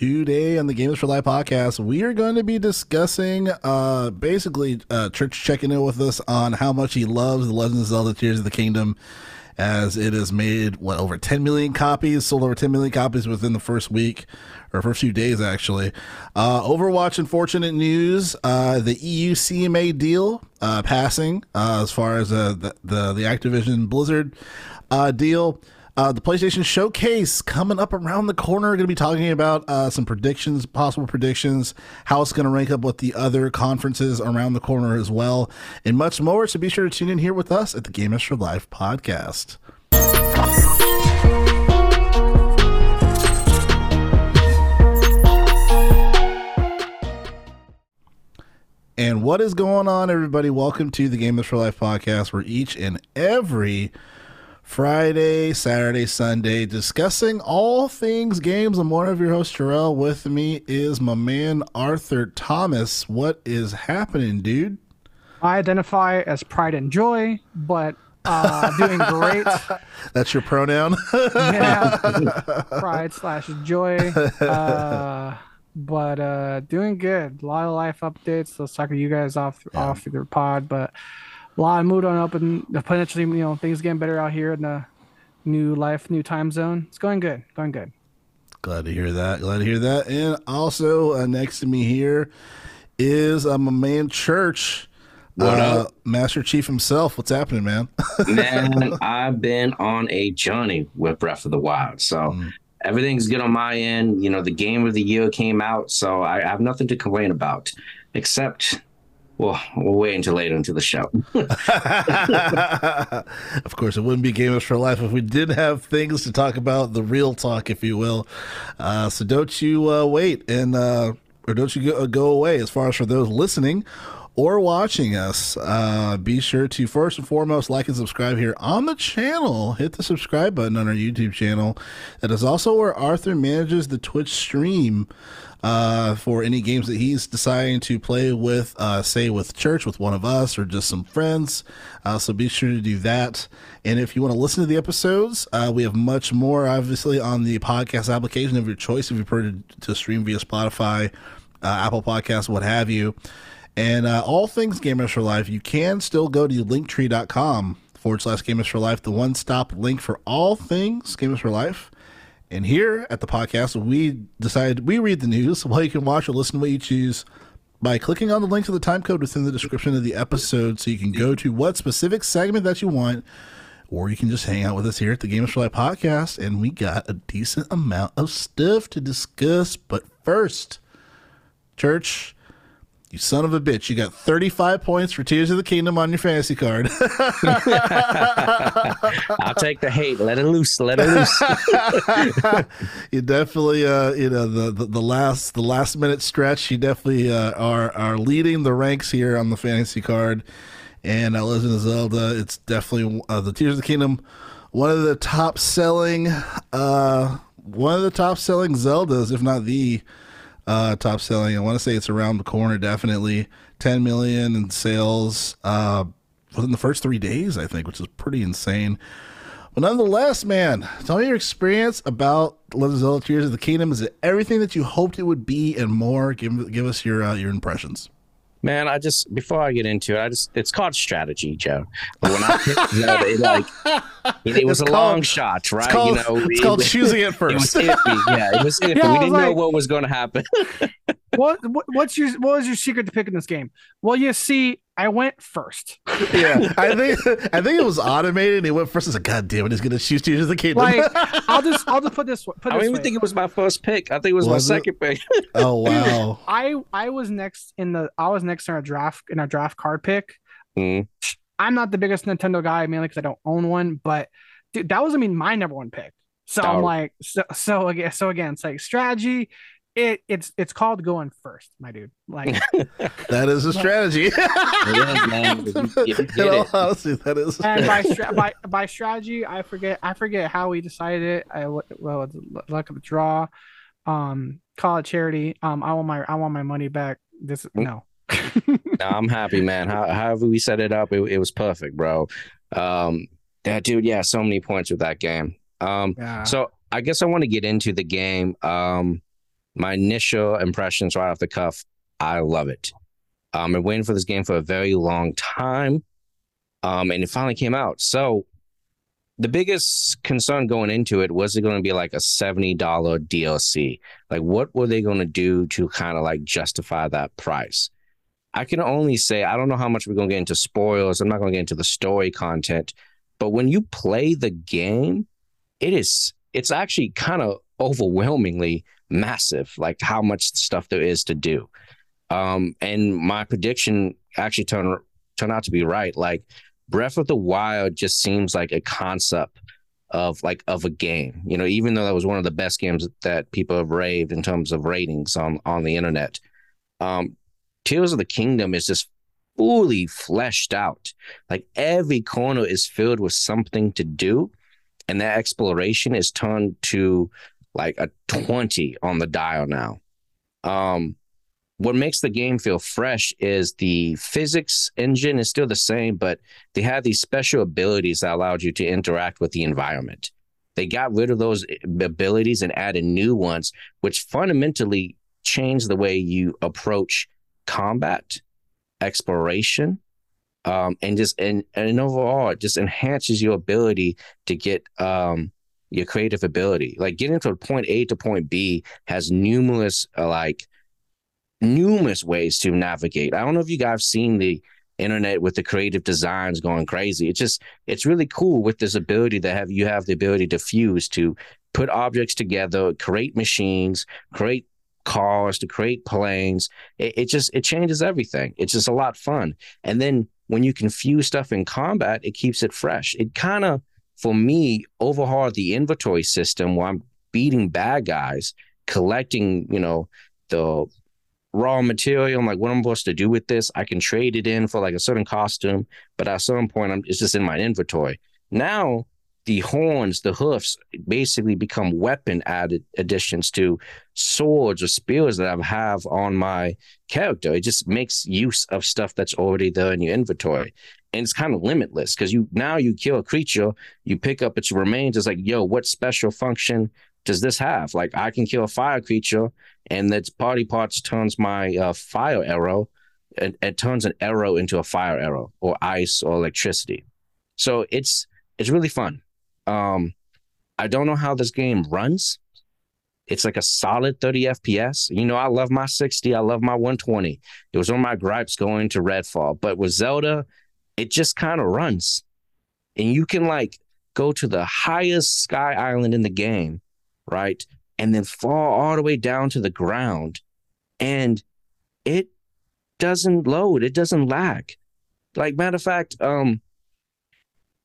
Today on the Games for Life podcast, we are going to be discussing uh, basically uh, Church checking in with us on how much he loves The Legend of Zelda Tears of the Kingdom, as it has made, what, over 10 million copies, sold over 10 million copies within the first week, or first few days, actually. Uh, Overwatch, unfortunate news uh, the EU CMA deal uh, passing uh, as far as uh, the, the, the Activision Blizzard uh, deal. Uh, the PlayStation Showcase coming up around the corner. Going to be talking about uh, some predictions, possible predictions, how it's going to rank up with the other conferences around the corner as well, and much more. So be sure to tune in here with us at the Gamers for Life podcast. And what is going on, everybody? Welcome to the Gamers for Life podcast, where each and every Friday, Saturday, Sunday, discussing all things games. I'm one of your hosts, Jarrell. With me is my man, Arthur Thomas. What is happening, dude? I identify as pride and joy, but uh, doing great. That's your pronoun? yeah, pride slash joy. Uh, but uh, doing good. A lot of life updates. Let's talk to you guys off Yeah. off the pod, but a lot of mood on up and potentially you know things getting better out here in the new life, new time zone. It's going good. Going good. Glad to hear that. Glad to hear that. And also uh, next to me here is uh, my man Church, What uh, up? Master Chief himself. What's happening, man? Man, I've been on a journey with Breath of the Wild. So Mm. everything's good on my end. You know, the game of the year came out, so I have nothing to complain about, except, well, we'll wait until later into the show. of course, it wouldn't be Gamers for Life if we did have things to talk about, the real talk, if you will. Uh, so don't you uh, wait and uh, or don't you go, go away. As far as for those listening or watching us, uh, be sure to first and foremost like and subscribe here on the channel. Hit the subscribe button on our YouTube channel. That is also where Arthur manages the Twitch stream uh, for any games that he's deciding to play with, uh, say with church, with one of us, or just some friends. Uh, so be sure to do that. And if you want to listen to the episodes, uh, we have much more, obviously, on the podcast application of your choice if you prefer to, stream via Spotify, uh, Apple Podcasts, what have you. And uh, all things Gamers for Life, you can still go to linktree.com forward slash Gamers for Life, the one stop link for all things Gamers for Life. And here at the podcast, we decided we read the news while you can watch or listen to what you choose by clicking on the link to the time code within the description of the episode so you can go to what specific segment that you want, or you can just hang out with us here at the Gamers for Life podcast. And we got a decent amount of stuff to discuss. But first, Church, you son of a bitch, you got 35 points for Tears of the Kingdom on your fantasy card. I'll take the hate. Let it loose. Let it loose. you definitely uh you know the, the the last the last minute stretch you definitely uh, are are leading the ranks here on the fantasy card and uh, legend of zelda it's definitely uh, the tears of the kingdom one of the top selling uh one of the top selling zeldas if not the uh top selling i want to say it's around the corner definitely 10 million in sales uh within the first three days i think which is pretty insane but nonetheless, man, tell me your experience about Legend of Zelda: Tears of the Kingdom. Is it everything that you hoped it would be and more? Give give us your uh, your impressions. Man, I just before I get into it, I just it's called strategy, Joe. But when I picked Zelda, it like it, it was It's a called- long shot, right? It's called, you know, it's it- called choosing it It was first. iffy. Yeah, it was iffy. Yeah, we was didn't know what was going to happen. What, what what's your what was your secret to picking this game? Well, you see, I went first. yeah, I think I think it was automated. and He went first. I was like, God damn it, he's gonna choose Tears of the Kingdom. Like I'll just I'll just put this put I this don't even way. think it was my first pick. I think it was, Was it? my second pick. oh wow, I I was next in the I was next in our draft in our draft card pick. Mm. I'm not the biggest Nintendo guy mainly because I don't own one, but dude, that was I mean my number one pick. So I'm like so so again so again it's like strategy. It it's it's called going first, my dude. Like that is a strategy. is, man. You- you get In all it. honesty, that is. And by, strategy. stra- by by strategy, I forget I forget how we decided it. I well, it's luck of the draw. Um, call it charity. Um, I want my I want my money back. This no. No, I'm happy, man. How, however we set it up, it, it was perfect, bro. Um, that dude, yeah, so many points with that game. Um, yeah. so I guess I want to get into the game. Um, my initial impressions right off the cuff, I love it. Um, I've been waiting for this game for a very long time. Um, and it finally came out. So the biggest concern going into it was it going to be like a $70 DLC? Like, what were they going to do to kind of like justify that price? I can only say, I don't know how much we're going to get into spoilers. I'm not going to get into the story content. But when you play the game, it is, it's actually kind of overwhelmingly massive, like how much stuff there is to do. Um, and my prediction actually turned turned out to be right. Like Breath of the Wild just seems like a concept of like of a game. You know, even though that was one of the best games that people have raved in terms of ratings on on the internet. Um, Tears of the Kingdom is just fully fleshed out. Like every corner is filled with something to do, and that exploration is turned to like a 20 on the dial now. Um, what makes the game feel fresh is the physics engine is still the same, but they have these special abilities that allowed you to interact with the environment. They got rid of those abilities and added new ones, which fundamentally changed the way you approach combat, exploration, um, and just and and overall, it just enhances your ability to get um, your creative ability. Like getting from point A to point B has numerous uh, like numerous ways to navigate. I don't know if you guys seen the internet with the creative designs going crazy. It's just it's really cool with this ability to have you have the ability to fuse to put objects together, create machines, create cars, to create planes. It, it just it changes everything. It's just a lot fun. And then when you can fuse stuff in combat, it keeps it fresh. It kind of for me, overhaul the inventory system where I'm beating bad guys, collecting, you know, the raw material. I'm like, what am I supposed to do with this? I can trade it in for like a certain costume, but at some point, I'm, it's just in my inventory. Now, the horns, the hoofs, basically become weapon added additions to swords or spears that I have on my character. It just makes use of stuff that's already there in your inventory and it's kind of limitless because you now you kill a creature, you pick up its remains. It's like, yo, what special function does this have? Like, I can kill a fire creature, and its body parts turns my uh, fire arrow. It, it turns an arrow into a fire arrow, or ice, or electricity. So it's it's really fun. Um, I don't know how this game runs. It's like a solid 30 FPS. You know, I love my 60, I love my 120. It was one of my gripes going to Redfall. But with Zelda, it just kind of runs. And you can like go to the highest sky island in the game, right? And then fall all the way down to the ground. And it doesn't load, it doesn't lag. Like, matter of fact, um,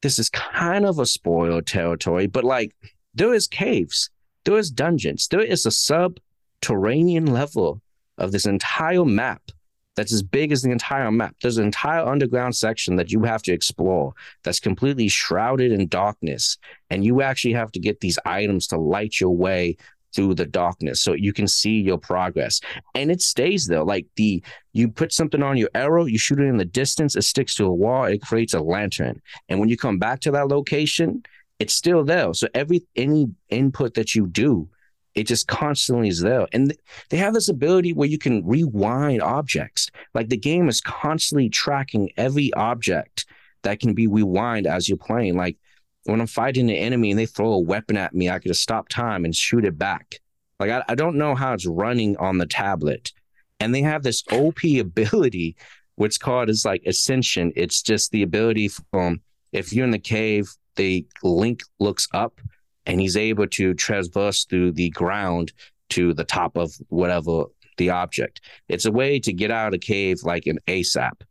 this is kind of a spoiled territory, but like there is caves, there is dungeons, there is a subterranean level of this entire map that's as big as the entire map. There's an entire underground section that you have to explore that's completely shrouded in darkness. And you actually have to get these items to light your way through the darkness so you can see your progress. And it stays there. Like the you put something on your arrow, you shoot it in the distance, it sticks to a wall, it creates a lantern. And when you come back to that location, it's still there. So every any input that you do it just constantly is there. And th- they have this ability where you can rewind objects. Like the game is constantly tracking every object that can be rewind as you're playing. Like when I'm fighting an enemy and they throw a weapon at me, I just stop time and shoot it back. Like I, I don't know how it's running on the tablet. And they have this OP ability, what's called is like ascension. It's just the ability from if you're in the cave, the link looks up and he's able to traverse through the ground to the top of whatever the object. It's a way to get out of a cave like an ASAP.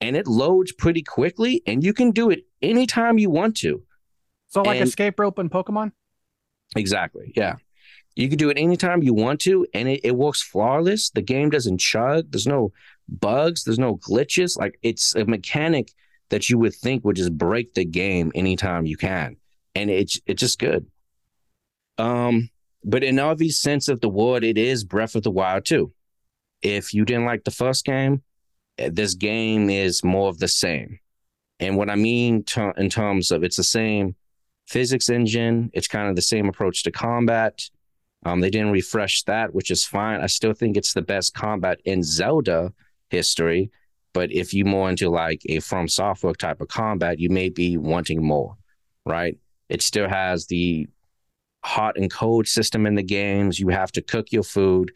And it loads pretty quickly, and you can do it anytime you want to. So, like And- escape rope in Pokemon? Exactly. Yeah. You can do it anytime you want to, and it, it works flawless. The game doesn't chug. There's no bugs. There's no glitches. Like it's a mechanic that you would think would just break the game anytime you can. And it's it's just good. Um, but in every sense of the word, it is Breath of the Wild too. If you didn't like the first game, eh, this game is more of the same. And what I mean ter- in terms of it's the same physics engine, it's kind of the same approach to combat. Um, they didn't refresh that, which is fine. I still think it's the best combat in Zelda history. But if you more into like a From Software type of combat, you may be wanting more, right? It still has the hot and cold system in the games. You have to cook your food.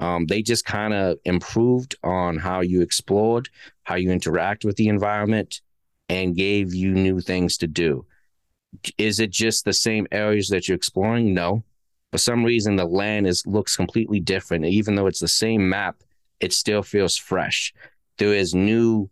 Um, they just kind of improved on how you explored, how you interact with the environment, and gave you new things to do. Is it just the same areas that you're exploring? No. For some reason, the land is looks completely different. Even though it's the same map, it still feels fresh. There is new.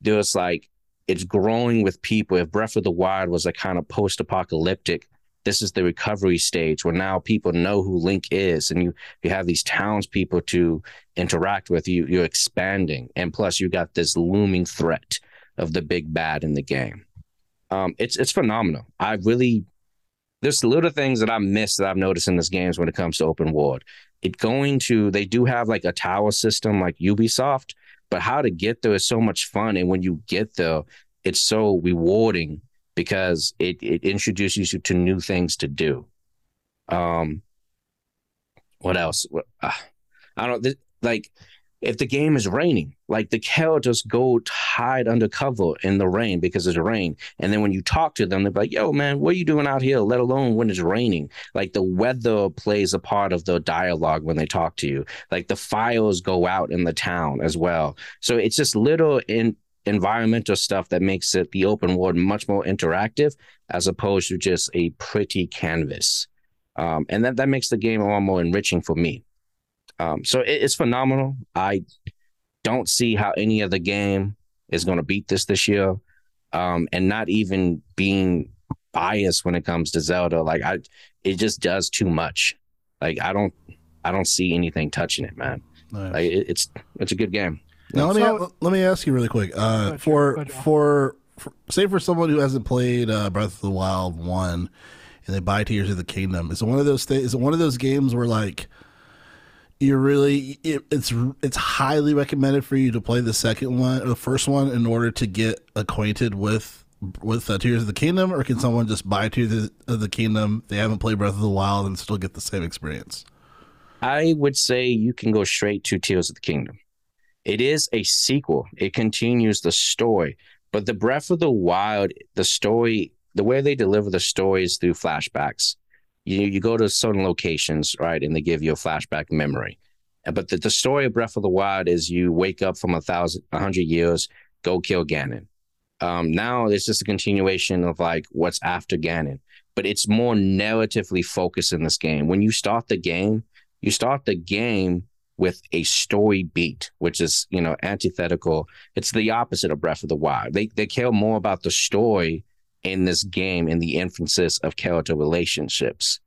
There's like it's growing with people. If Breath of the Wild was a kind of post-apocalyptic, this is the recovery stage where now people know who Link is, and you you have these townspeople to interact with. You you're expanding, and plus you got this looming threat of the big bad in the game. Um, it's it's phenomenal. I really there's little things that I miss that I've noticed in this games when it comes to open world. It going to they do have like a tower system like Ubisoft, but how to get there is so much fun, and when you get there, it's so rewarding because it it introduces you to new things to do. Um, what else? Uh, I don't like if the game is raining, like the characters go hide under cover in the rain because it's rain. And then when you talk to them, they're like, yo, man, what are you doing out here? Let alone when it's raining. Like the weather plays a part of the dialogue when they talk to you. Like the fires go out in the town as well. So it's just little in environmental stuff that makes it the open world much more interactive as opposed to just a pretty canvas. Um, and that, that makes the game a lot more enriching for me. Um, so it, it's phenomenal. I don't see how any other game is going to beat this this year. Um, and not even being biased when it comes to Zelda, like I, it just does too much. Like I don't, I don't see anything touching it, man. Nice. Like it, it's, it's a good game. Now let so, me let me ask you really quick. Uh, for, for, for say for someone who hasn't played uh, Breath of the Wild one, and they buy Tears of the Kingdom, is it one of those th- is it one of those games where like you really it, it's it's highly recommended for you to play the second one or the first one in order to get acquainted with with uh, Tears of the Kingdom, or can someone just buy Tears of the Kingdom? They haven't played Breath of the Wild and still get the same experience. I would say you can go straight to Tears of the Kingdom. It is a sequel. It continues the story, but the Breath of the Wild, the story, the way they deliver the story is through flashbacks you you go to certain locations, right, and they give you a flashback memory. But the, the story of Breath of the Wild is you wake up from a thousand, a hundred years, go kill Ganon. Um, now it's just a continuation of like what's after Ganon, but it's more narratively focused in this game. When you start the game, you start the game with a story beat, which is you know antithetical. It's the opposite of Breath of the Wild. They they care more about the story in this game in the inferences of character relationships.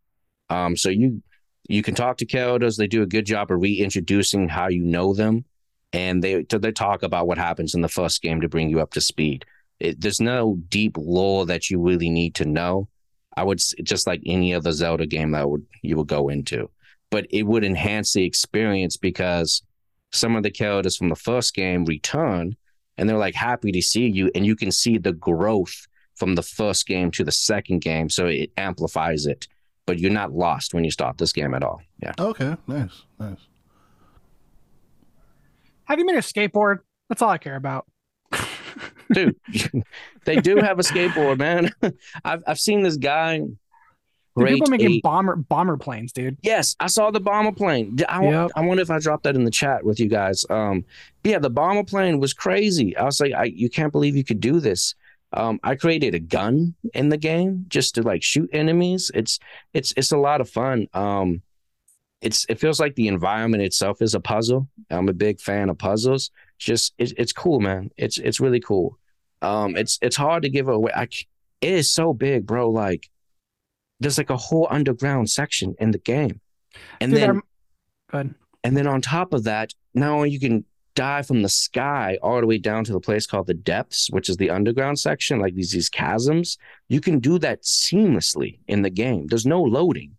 Um, so you you can talk to characters. They do a good job of reintroducing how you know them, and they they talk about what happens in the first game to bring you up to speed. It, there's no deep lore that you really need to know. I would just like any other Zelda game that would you would go into, but it would enhance the experience because some of the characters from the first game return and they're like happy to see you, and you can see the growth from the first game to the second game, so it amplifies it. But you're not lost when you start this game at all. Yeah. Okay. Nice. Nice. Have you made a skateboard? That's all I care about. Dude, they do have a skateboard, man. I've I've seen this guy. Dude, people making eight. bomber bomber planes, dude. Yes, I saw the bomber plane. I, yep. I wonder if I dropped that in the chat with you guys. Um, yeah, the bomber plane was crazy. I was like, I, you can't believe you could do this. Um, I created a gun in the game just to like shoot enemies. It's it's it's a lot of fun. Um, it's it feels like the environment itself is a puzzle. I'm a big fan of puzzles. It's just it, it's cool, man. It's it's really cool. Um, it's it's hard to give away. I, it is so big, bro. Like there's like a whole underground section in the game, and Dude, then good. And then on top of that, now you can dive from the sky all the way down to the place called the depths, which is the underground section, like these these chasms. You can do that seamlessly in the game. There's no loading.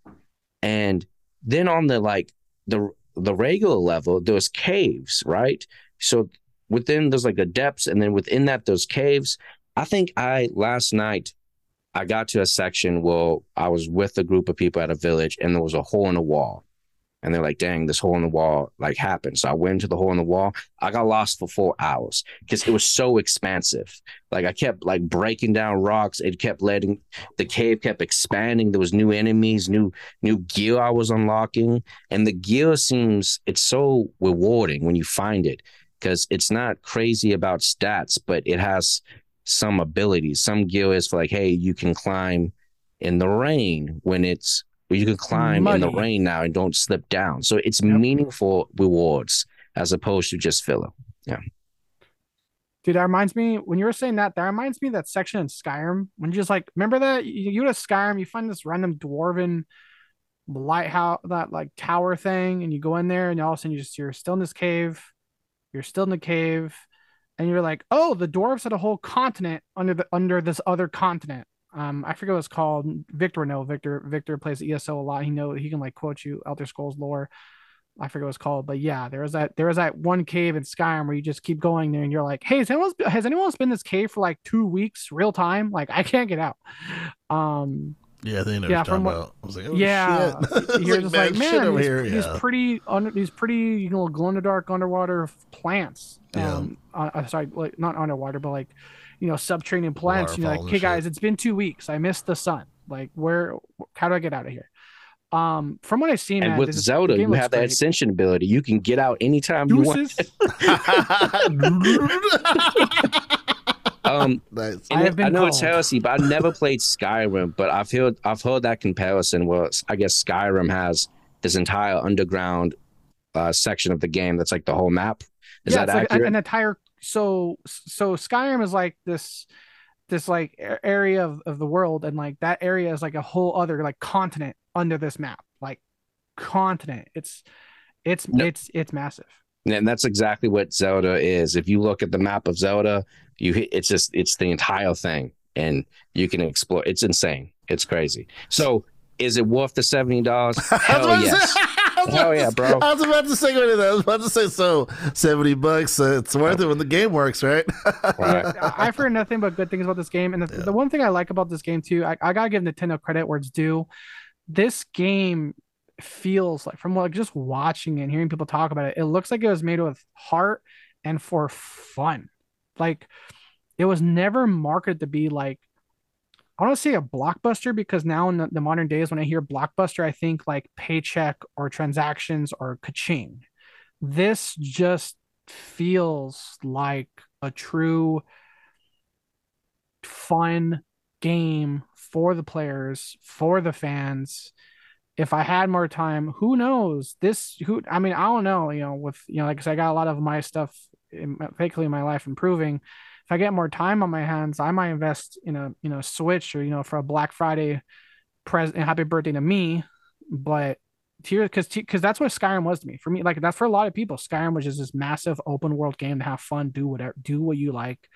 And then on the like the the regular level, there's caves, right? So within there's like the depths, and then within that there's caves. I think I last night I got to a section where I was with a group of people at a village and there was a hole in the wall. And they're like, dang, this hole in the wall like happened. So I went to the hole in the wall. I got lost for four hours because it was so expansive. Like I kept like breaking down rocks. It kept letting the cave kept expanding. There was new enemies, new new gear I was unlocking. And the gear seems it's so rewarding when you find it because it's not crazy about stats, but it has some abilities. Some gear is for like, hey, you can climb in the rain when it's you can climb in the rain now and don't slip down. So it's Yep. meaningful rewards as opposed to just filler. Yeah. Dude, that reminds me when you were saying that, that reminds me of that section in Skyrim when you just like remember that you, you go to Skyrim, you find this random dwarven lighthouse that like tower thing, and you go in there and all of a sudden you just you're still in this cave, you're still in the cave, and you're like, oh, the dwarves had a whole continent under the under this other continent. Um, I forget what it's called. Victor know. Victor Victor plays ESO a lot. He know he can like quote you Elder Scrolls lore. I forget what it's called, but yeah, there was that there was that one cave in Skyrim where you just keep going there and you're like, hey, has anyone has anyone been in this cave for like two weeks, real time? Like I can't get out. Um, Yeah, they know Yeah, what you're from talking what- about. I was like, oh, yeah, shit. You're just like, man, over these, here. these Yeah. pretty under these pretty you know glow in the dark underwater plants. Yeah. Um, uh, uh, sorry, like not underwater, but like you know subterranean plants. You're like, Waterfalls and hey shit. guys, it's been two weeks. I missed the sun. Like, where? How do I get out of here? Um, from what I've seen, And man, with Zelda, you looks have that ascension ability. You can get out anytime you want. Deuces. Um, nice. I have it- I been know it's called. heresy, but I've never played Skyrim. But I've heard I've heard that comparison. Where I guess Skyrim has this entire underground uh, section of the game that's like the whole map. Is yeah, that it's like accurate? an entire so so Skyrim is like this this like area of, of the world and like that area is like a whole other like continent under this map like continent it's it's No. it's it's massive and that's exactly what Zelda is. If you look at the map of Zelda, you hit, it's just it's the entire thing, and you can explore. It's insane. It's crazy. So, is it worth the seventy dollars? I was Hell about to yes. say- I was Hell yeah, bro. I was about to say I was about to say so seventy bucks. Uh, it's worth it when the game works, right? Right. I- I've heard nothing but good things about this game. And the, Yeah. the one thing I like about this game too, I, I gotta give Nintendo credit where it's due. This game feels like from like just watching and hearing people talk about it, it looks like it was made with heart and for fun. Like it was never marketed to be like I to say a blockbuster because now in the, the modern days when I hear blockbuster, I think like paycheck or transactions or kaching. This just feels like a true fun game for the players, for the fans. If I had more time, who knows? This who I mean, I don't know, you know, with you know, like I said, I got a lot of my stuff in, thankfully in my life improving. If I get more time on my hands, I might invest in a you know Switch or you know for a Black Friday present happy birthday to me. But here because because that's what Skyrim was to me. For me, like that's for a lot of people. Skyrim was just this massive open world game to have fun, do whatever, do what you like.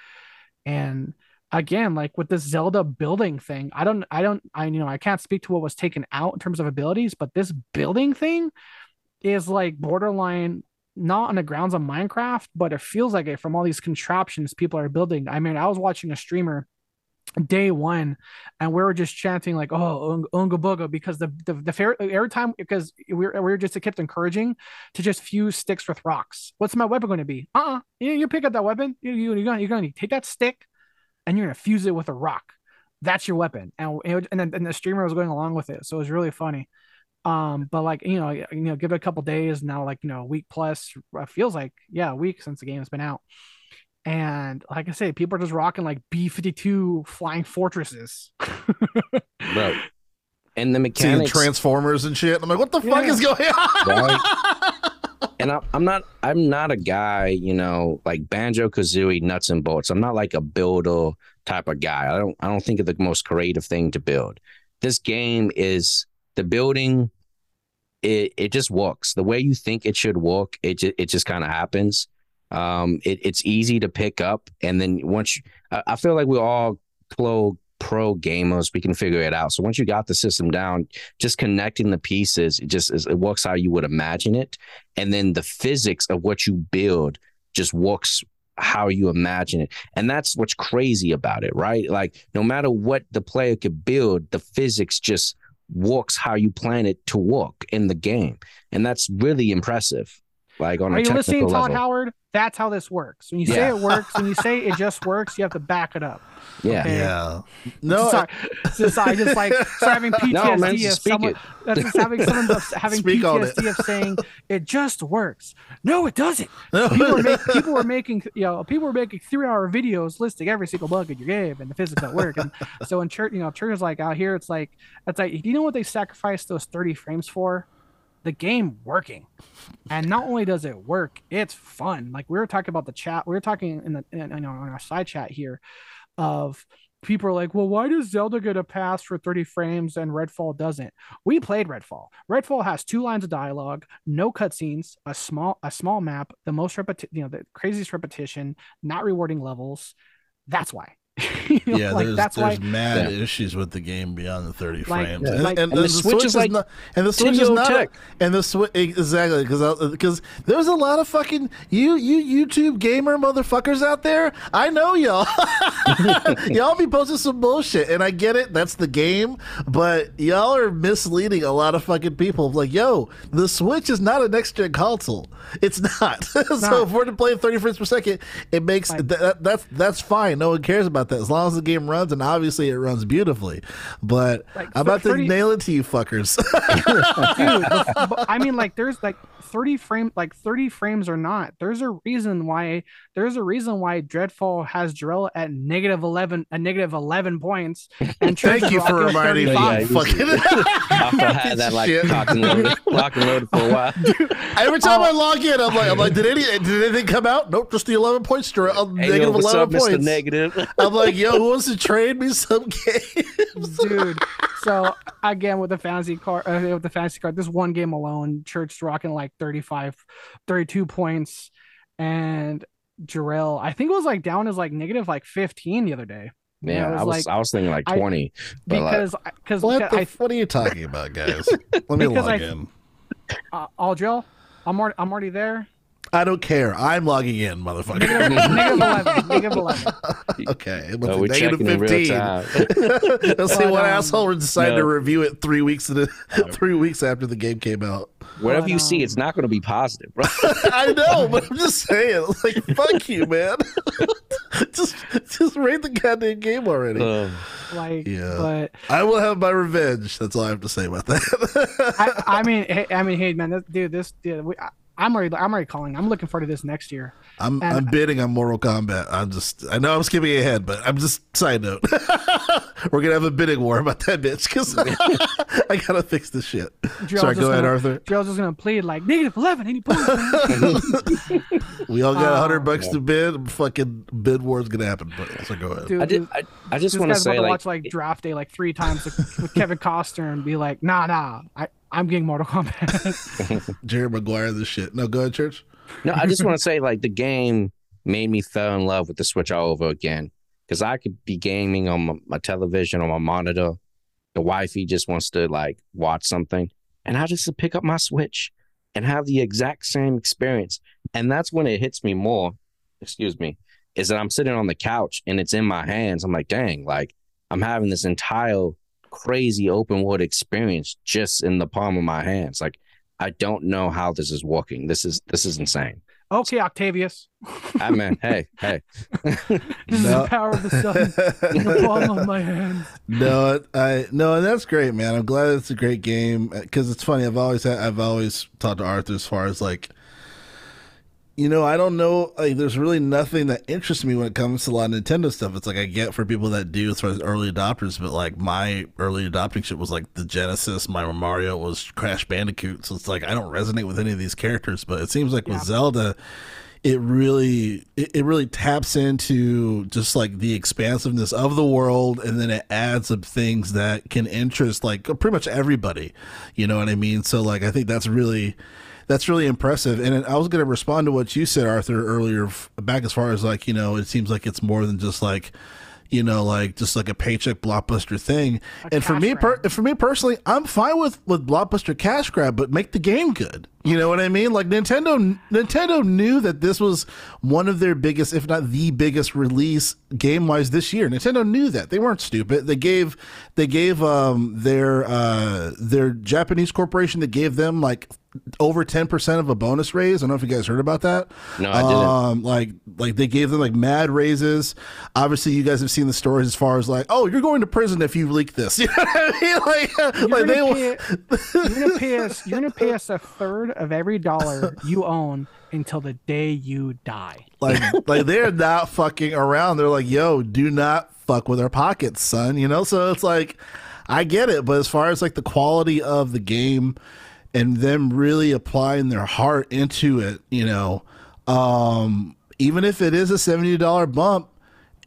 And again, like with this Zelda building thing, I don't, I don't, I you know, I can't speak to what was taken out in terms of abilities, but this building thing is like borderline not on the grounds of Minecraft, but it feels like it from all these contraptions people are building. I mean, I was watching a streamer day one and we were just chanting like oh Ung- unga booga because the the, the fair every time because we were, we were just kept encouraging to just fuse sticks with rocks. What's my weapon going to be? Uh-uh. You, you pick up that weapon you, you, you're gonna you're gonna take that stick and you're gonna fuse it with a rock that's your weapon and and, and, then, and the streamer was going along with it so it was really funny um but like you know you know give it a couple days now like you know a week plus uh, feels like yeah a week since the game has been out and like I say, people are just rocking like B 52 flying fortresses. right. And the Seeing mechanics. Transformers and shit. I'm like, what the fuck is going on? and I, I'm not I'm not a guy, you know, like Banjo Kazooie nuts and bolts. I'm not like a builder type of guy. I don't I don't think of the most creative thing to build. This game is the building. It it just works the way you think it should work. It just it just kind of happens. Um, it, it's easy to pick up, and then once you, I, I feel like we're all pro pro gamers, we can figure it out. So once you got the system down, just connecting the pieces, it just it works how you would imagine it and then the physics of what you build just works how you imagine it. And that's what's crazy about it, right? Like no matter what the player could build, the physics just works how you plan it to work in the game. And that's really impressive. Like on Are a you technical listening, Todd. Howard? That's how this works. When you say it works, when you say it just works, you have to back it up. Yeah. Okay. Yeah. No, sorry, so sorry, just like so having PTSD No, man, of speak someone it. that's just having someone of- having Speak. PTSD of saying it just works. No, it doesn't. no. People were, make, people were making you know people were making three hour videos listing every single bug in your game and the physics don't work. And so in church, you know, church is like out here, it's like it's like do you know what they sacrificed those thirty frames for? The game working. And not only does it work, it's fun. Like we were talking about the chat, we were talking in the in, in in our side chat here of people are like, well, why does Zelda get a pass for 30 frames and Redfall doesn't? We played Redfall. Redfall has two lines of dialogue, no cutscenes, a small a small map, the most repeti- you know, the craziest repetition, not rewarding levels. That's why. You know, yeah, like, there's, that's there's why mad Yeah. issues with the game beyond the 30 Like- frames, Yeah. and, like- and, And the Switch is like not, and the Switch is not, tech. and the Switch exactly because because there's a lot of fucking you you YouTube gamer motherfuckers out there. I know y'all, y'all be posting some bullshit, and I get it. That's the game, but y'all are misleading a lot of fucking people. Like, yo, the Switch is not a next gen console. It's not. so not. if we're to play 30 frames per second, it makes that, that that's that's fine. No one cares about that as long as the game runs, and obviously it runs beautifully. But Like, I'm about to nail it to you, fuckers. dude i mean like there's like 30 frame like 30 frames or not there's a reason why there's a reason why dreadfall has Jarell at negative 11 a negative 11 points and Thank you for reminding me. 35. Yeah, fucking. I had that like Shit. and loaded, locked and loaded for a while. Every time Oh. I log in, I'm like, I'm like, did any did anything come out? Nope, just the 11 points. Stra- uh, Hey, negative yo, 11 up, Mr. points. Negative? I'm like, yo, who wants to trade me some games? dude. So again, with the fantasy card, uh, with the fantasy card, this one game alone, Church rocking like 35, 32 points, and Jarell, I think it was like down as like negative like 15 the other day. Yeah, was I was like- I was thinking like I- twenty, but like, Because because What the? I f- what are you talking about, guys? Let me Because log I- in. uh, Aldrell, I'm already I'm already there. I don't care. I'm logging in, motherfucker. Negative, negative 11. Negative 11. okay, what's oh, it, we're negative checking in real 15. Let's see But, what um, asshole decided to review it three weeks in three weeks after the game came out. Whatever But, you see, um, it's not going to be positive, bro. I know, but I'm just saying, like, fuck you, man. just, just rate the goddamn game already. Um, Like, Yeah. but I will have my revenge. That's all I have to say about that. I, I mean, hey, I mean, hey, man, this, dude, this, dude, we, I, I'm already, I'm already calling. I'm looking forward to this next year. I'm And- I'm bidding on Mortal Kombat. I'm just I know I'm skipping ahead, but I'm just side note. We're gonna have a bidding war about that bitch because I gotta fix this shit. Joe's Sorry, go ahead, gonna- Arthur. Joe's just gonna plead like negative 11, any points. We all got a Oh. hundred bucks to bid. Fucking bid war is gonna happen. But so go ahead. Dude, I did. I, I just this want to say, to like, watch like draft day like three times with, with Kevin Costner and be like, nah, nah, I, I'm getting Mortal Kombat. Jerry Maguire, this shit. No, go ahead, church. no, I just want to say, like, the game made me fell in love with the Switch all over again because I could be gaming on my, my television on my monitor. The wifey just wants to like watch something, and I just pick up my Switch and have the exact same experience. And that's when it hits me more. Excuse me, is that I'm sitting on the couch and it's in my hands. I'm like, dang, like I'm having this entire crazy open world experience just in the palm of my hands. Like I don't know how this is working. This is this is insane. okay, Octavius. I mean, hey, hey. This is the power of the sun in the palm of my hand. no, I no, and that's great, man. I'm glad it's a great game because it's funny. I've always had, I've always talked to Arthur as far as like, you know, I don't know. Like, there's really nothing that interests me when it comes to a lot of Nintendo stuff. It's like I get for people that do as far as early adopters, but like my early adopting shit was like the Genesis. My Mario was Crash Bandicoot, so it's like I don't resonate with any of these characters. But it seems like Yeah. with Zelda it really it, it really taps into just like the expansiveness of the world and then it adds some things that can interest like pretty much everybody you know what i mean so like i think that's really that's really impressive and i was going to respond to what you said arthur earlier back as far as like you know it seems like it's more than just like you know, like just like a paycheck blockbuster thing. A and for me, per- for me personally, I'm fine with with blockbuster cash grab, but make the game good. You know what I mean? Like Nintendo, Nintendo knew that this was one of their biggest, if not the biggest release game wise this year. Nintendo knew that they weren't stupid. They gave they gave um their uh their Japanese corporation that gave them like over 10% of a bonus raise. I don't know if you guys heard about that. No, I didn't. Um, like, like they gave them like mad raises. Obviously, you guys have seen the stories as far as like, oh, you're going to prison if you leak this. You know what I mean? Like, You're like gonna, they, pay, you're gonna pay us. You're gonna pay us a third of every dollar you own until the day you die. like, like they're not fucking around. They're like, yo, do not fuck with our pockets, son. You know, so it's like, I get it, but as far as like the quality of the game and them really applying their heart into it, you know, um, even if it is a seventy dollar bump,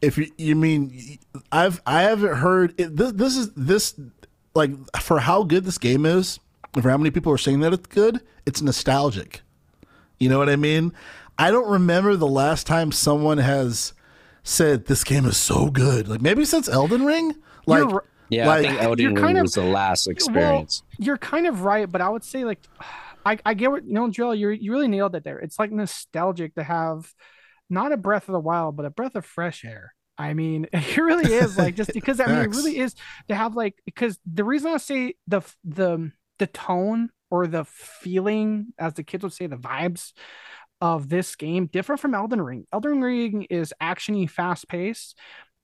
if you, you mean, I've I haven't heard it, this. This is this like for how good this game is, for how many people are saying that it's good. It's nostalgic. You know what I mean? I don't remember the last time someone has said this game is so good. Like maybe since Elden Ring. Like Yeah, Like, I think Elden Ring kind of- was the last experience. Well, you're kind of right, but I would say like I, I get what you know, Joel, you you really nailed it there. It's like nostalgic to have not a breath of the wild, but a breath of fresh air. I mean, it really is like just because I mean it really is to have like because the reason I say the the the tone or the feeling, as the kids would say, the vibes of this game different from Elden Ring. Elden Ring is actiony, fast paced.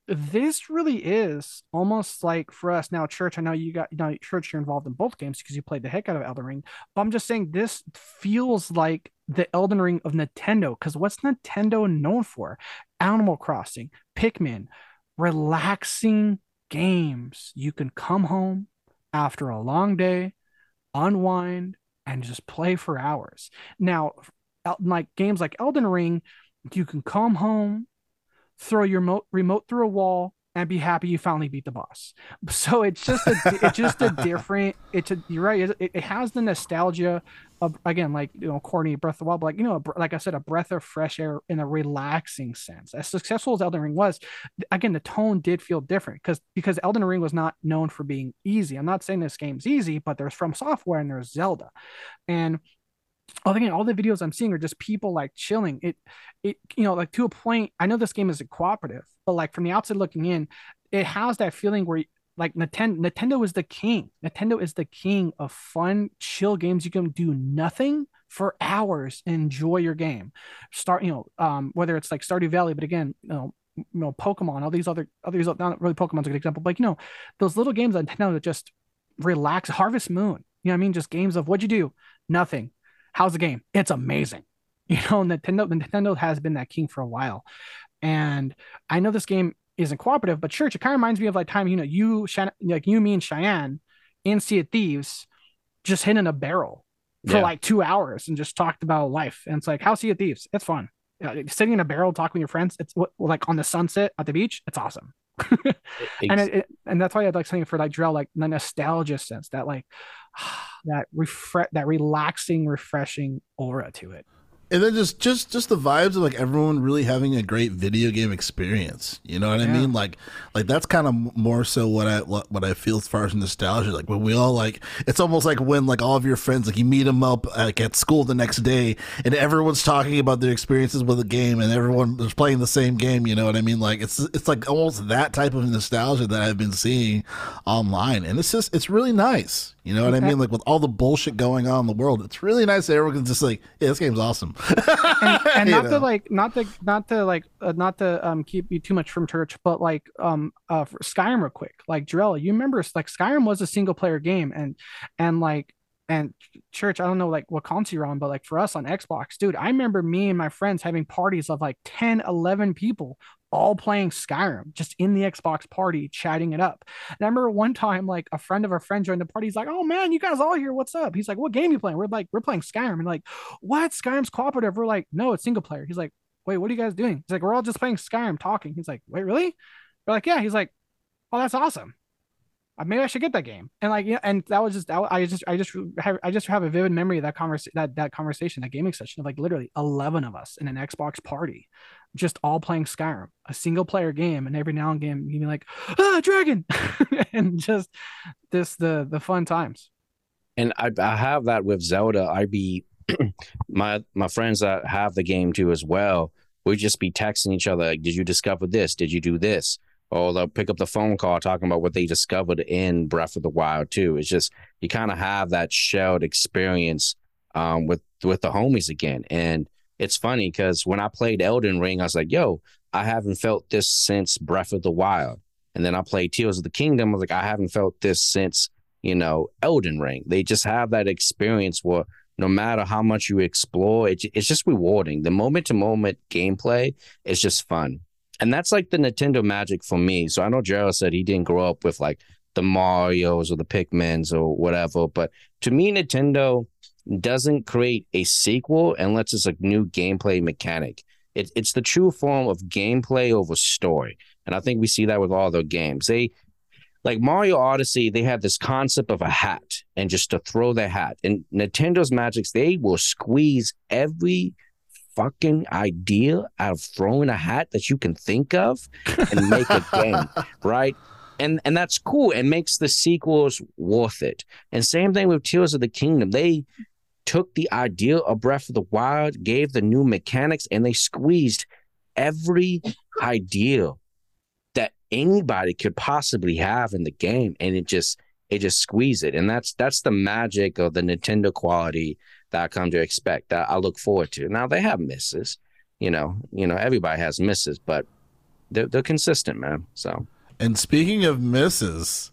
This really is almost like for us now, Church. I know you got you know, Church. You're involved in both games because you played the heck out of Elden Ring. But I'm just saying this feels like the Elden Ring of Nintendo. Because what's Nintendo known for? Animal Crossing, Pikmin, relaxing games. You can come home after a long day, unwind, and just play for hours. Now, like games like Elden Ring, you can come home, throw your mo- remote through a wall, and be happy you finally beat the boss. So it's just a, it's just a different. It's a you're right. It, it has the nostalgia of again, like you know, corny Breath of the Wild, but like you know, a like I said, a breath of fresh air in a relaxing sense. As successful as Elden Ring was, again, the tone did feel different because because Elden Ring was not known for being easy. I'm not saying this game's easy, but there's From Software and there's Zelda, and I again, all the videos I'm seeing are just people like chilling. It, it, you know, like to a point. I know this game is a cooperative, but like from the outside looking in, it has that feeling where like Nintendo, Nintendo is the king. Nintendo is the king of fun, chill games. You can do nothing for hours enjoy your game. Start, you know, um, whether it's like Stardew Valley, but again, you know, you know, Pokemon, all these other, these not really Pokemon's a good example, but like, you know, those little games on Nintendo that just relax. Harvest Moon, you know what I mean? Just games of what'd you do? Nothing. How's the game? It's amazing. You know, Nintendo, Nintendo has been that king for a while. And I know this game isn't cooperative, but church, it kind of reminds me of like time, you know, you, like you, me, and Cheyenne in Sea of Thieves just hitting a barrel for Yeah. like two hours and just talked about life. And it's like, how's Sea of Thieves? It's fun. Yeah, sitting in a barrel talking with your friends, it's what like on the sunset at the beach. It's awesome. and it, it- and that's why I'd like something for like Drell, like the nostalgia sense, that like that refresh, that relaxing, refreshing aura to it. And then just just just the vibes of like everyone really having a great video game experience. You know what i mean? Like like that's kind of more so what i what what i feel as far as nostalgia. Like when we all like it's almost like when like all of your friends like you meet them up like at school the next day and everyone's talking about their experiences with the game and everyone is playing the same game you know what i mean? Like it's it's like almost that type of nostalgia that i've been seeing online. And it's just it's really nice. You know what i mean? Like with all the bullshit going on in the world it's really nice that everyone can just like yeah this game's awesome and, and not know? to like not to not to like uh, not to um keep you too much from church but like um uh for skyrim real quick like Drell, you remember like skyrim was a single player game and and like and church i don't know like what console you're on but like for us on xbox dude i remember me and my friends having parties of like 10 11 people all playing Skyrim, just in the Xbox party, chatting it up. And I remember one time, like a friend of a friend joined the party. He's like, "Oh man, you guys all here? What's up?" He's like, "What game you playing?" We're like, "We're playing Skyrim." And like, "What? Skyrim's cooperative?" We're like, "No, it's single player." He's like, "Wait, what are you guys doing?" He's like, "We're all just playing Skyrim, talking." He's like, "Wait, really?" We're like, "Yeah." He's like, "Oh, that's awesome." Uh, maybe I should get that game. And like, yeah, and that was just, I just, I just have, I just have a vivid memory of that conversation, that, that conversation, that gaming session of like literally 11 of us in an Xbox party, just all playing Skyrim, a single player game. And every now and again, you'd be like, ah, dragon. and just this, the, the fun times. And I, I have that with Zelda. I be my, my friends that have the game too as well. We just be texting each other. Like, Did you discover this? Did you do this? or they'll pick up the phone call talking about what they discovered in Breath of the Wild too. It's just you kind of have that shared experience um, with with the homies again, and it's funny because when I played Elden Ring, I was like, "Yo, I haven't felt this since Breath of the Wild," and then I played Tears of the Kingdom. I was like, "I haven't felt this since you know Elden Ring." They just have that experience where no matter how much you explore, it, it's just rewarding. The moment to moment gameplay is just fun and that's like the Nintendo magic for me. So I know Gerald said he didn't grow up with like the Mario's or the Pikmins or whatever, but to me, Nintendo doesn't create a sequel unless it's a new gameplay mechanic. It, it's the true form of gameplay over story, and I think we see that with all their games. They like Mario Odyssey, they have this concept of a hat and just to throw their hat. And Nintendo's magics, they will squeeze every fucking idea out of throwing a hat that you can think of and make a game, right? And and that's cool. It makes the sequels worth it. And same thing with Tears of the Kingdom. They took the idea of Breath of the Wild, gave the new mechanics, and they squeezed every idea that anybody could possibly have in the game, and it just it just squeezed it. And that's that's the magic of the Nintendo quality that I come to expect that I look forward to. Now they have misses, you know, you know, everybody has misses, but they're, they're consistent, man. So, and speaking of misses,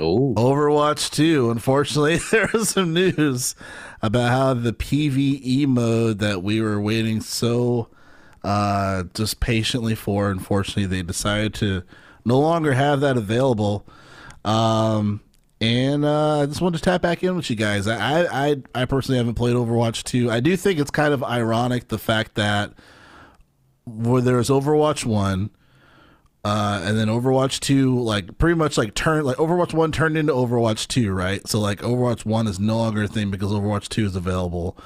Ooh. Overwatch 2, unfortunately, there is some news about how the PvE mode that we were waiting so uh, just patiently for, unfortunately, they decided to no longer have that available. Um, and uh, I just wanted to tap back in with you guys. I, I I personally haven't played Overwatch 2. I do think it's kind of ironic the fact that where there's Overwatch 1 uh, and then Overwatch 2 like pretty much like turned like Overwatch 1 turned into Overwatch 2, right? So like Overwatch 1 is no longer a thing because Overwatch 2 is available.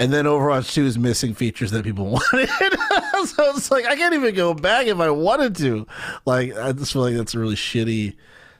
And then Overwatch 2 is missing features that people wanted. so it's like I can't even go back if I wanted to. Like I just feel like that's a really shitty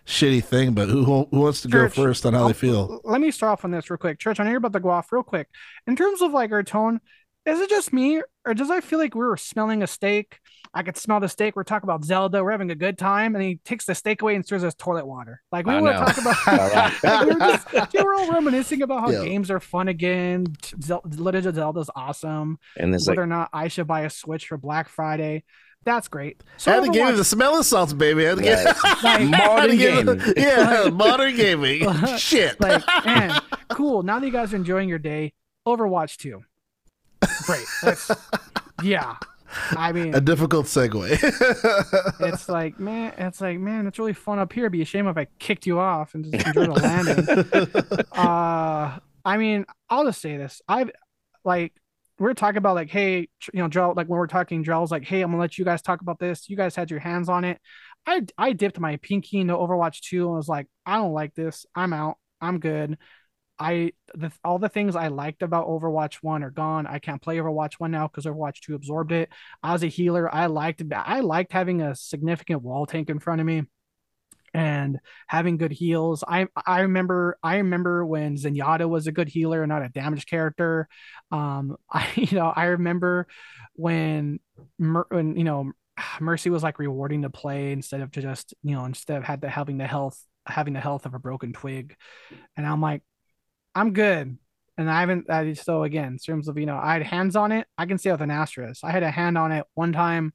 shitty thing, but who who wants to Church, go first on how I'll, they feel? Let me start off on this real quick. Church, I know you're about to go off real quick. In terms of like our tone, is it just me or does I feel like we were smelling a steak? I could smell the steak. We're talking about Zelda. We're having a good time, and he takes the steak away and stirs us toilet water. Like we were talking about. we were just, we were all reminiscing about how yeah. games are fun again. Legend of Zelda's awesome. And whether like, or not I should buy a Switch for Black Friday. That's great. So I had to give you the smell of salts, baby. I had to get, like, modern gaming. yeah, modern gaming. Shit. Like, man, cool. Now that you guys are enjoying your day, Overwatch 2. Great. That's, yeah. I mean, a difficult segue. it's like, man, it's like, man, it's really fun up here. It'd be a shame if I kicked you off and just enjoy the landing. uh, I mean, I'll just say this. I've like we are talking about like, hey, you know, Joe, like when we're talking, Joel's like, hey, I'm gonna let you guys talk about this. You guys had your hands on it. I I dipped my pinky into Overwatch 2 and was like, I don't like this. I'm out. I'm good. I the all the things I liked about Overwatch 1 are gone. I can't play Overwatch 1 now because Overwatch 2 absorbed it. As a healer, I liked I liked having a significant wall tank in front of me and having good heals. I I remember I remember when Zenyatta was a good healer, not a damage character. Um, I you know I remember when when you know Mercy was like rewarding the play instead of just you know instead of had the having the health having the health of a broken twig, and I'm like, I'm good. And I haven't. I, so again, in terms of you know, I had hands on it. I can say with an asterisk. I had a hand on it one time,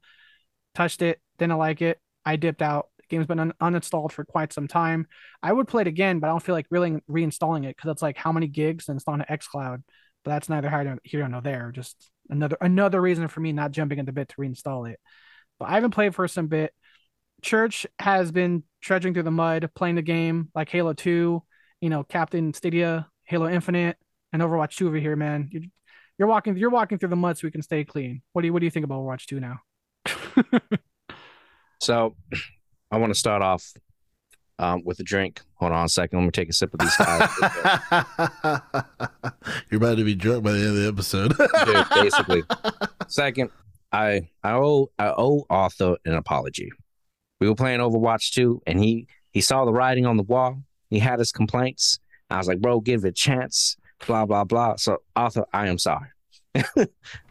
touched it, didn't like it. I dipped out game's been un- uninstalled for quite some time. I would play it again, but I don't feel like really reinstalling it because it's like how many gigs and it's on XCloud. But that's neither here nor there. Just another another reason for me not jumping into bit to reinstall it. But I haven't played for some bit. Church has been trudging through the mud, playing the game like Halo 2, you know, Captain Stadia, Halo Infinite, and Overwatch 2 over here, man. You're, you're walking you're walking through the mud so we can stay clean. What do you what do you think about Overwatch 2 now? so I want to start off. um, with a drink. Hold on a second. Let me take a sip of these guys. You're about to be drunk by the end of the episode. Dude, basically. Second, I I owe I owe Arthur an apology. We were playing Overwatch 2, and he he saw the writing on the wall. He had his complaints. I was like, bro, give it a chance. Blah blah blah. So Arthur, I am sorry. I,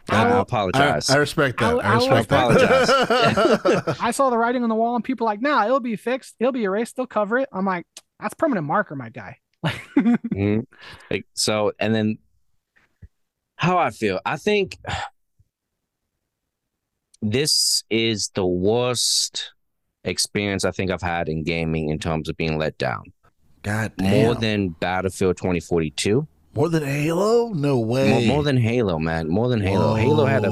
I- apologize. I, I respect that. I- I, I respect that. I saw the writing on the wall and people like, nah, it'll be fixed. It'll be erased. They'll cover it. I'm like, that's permanent marker, my guy. Mhm. Like, so, and then how I feel, I think this is the worst experience I think I've had in gaming in terms of being let down. God More than Battlefield 2042, more than Halo? No way. more, more than Halo, man. More than Halo. Halo had a.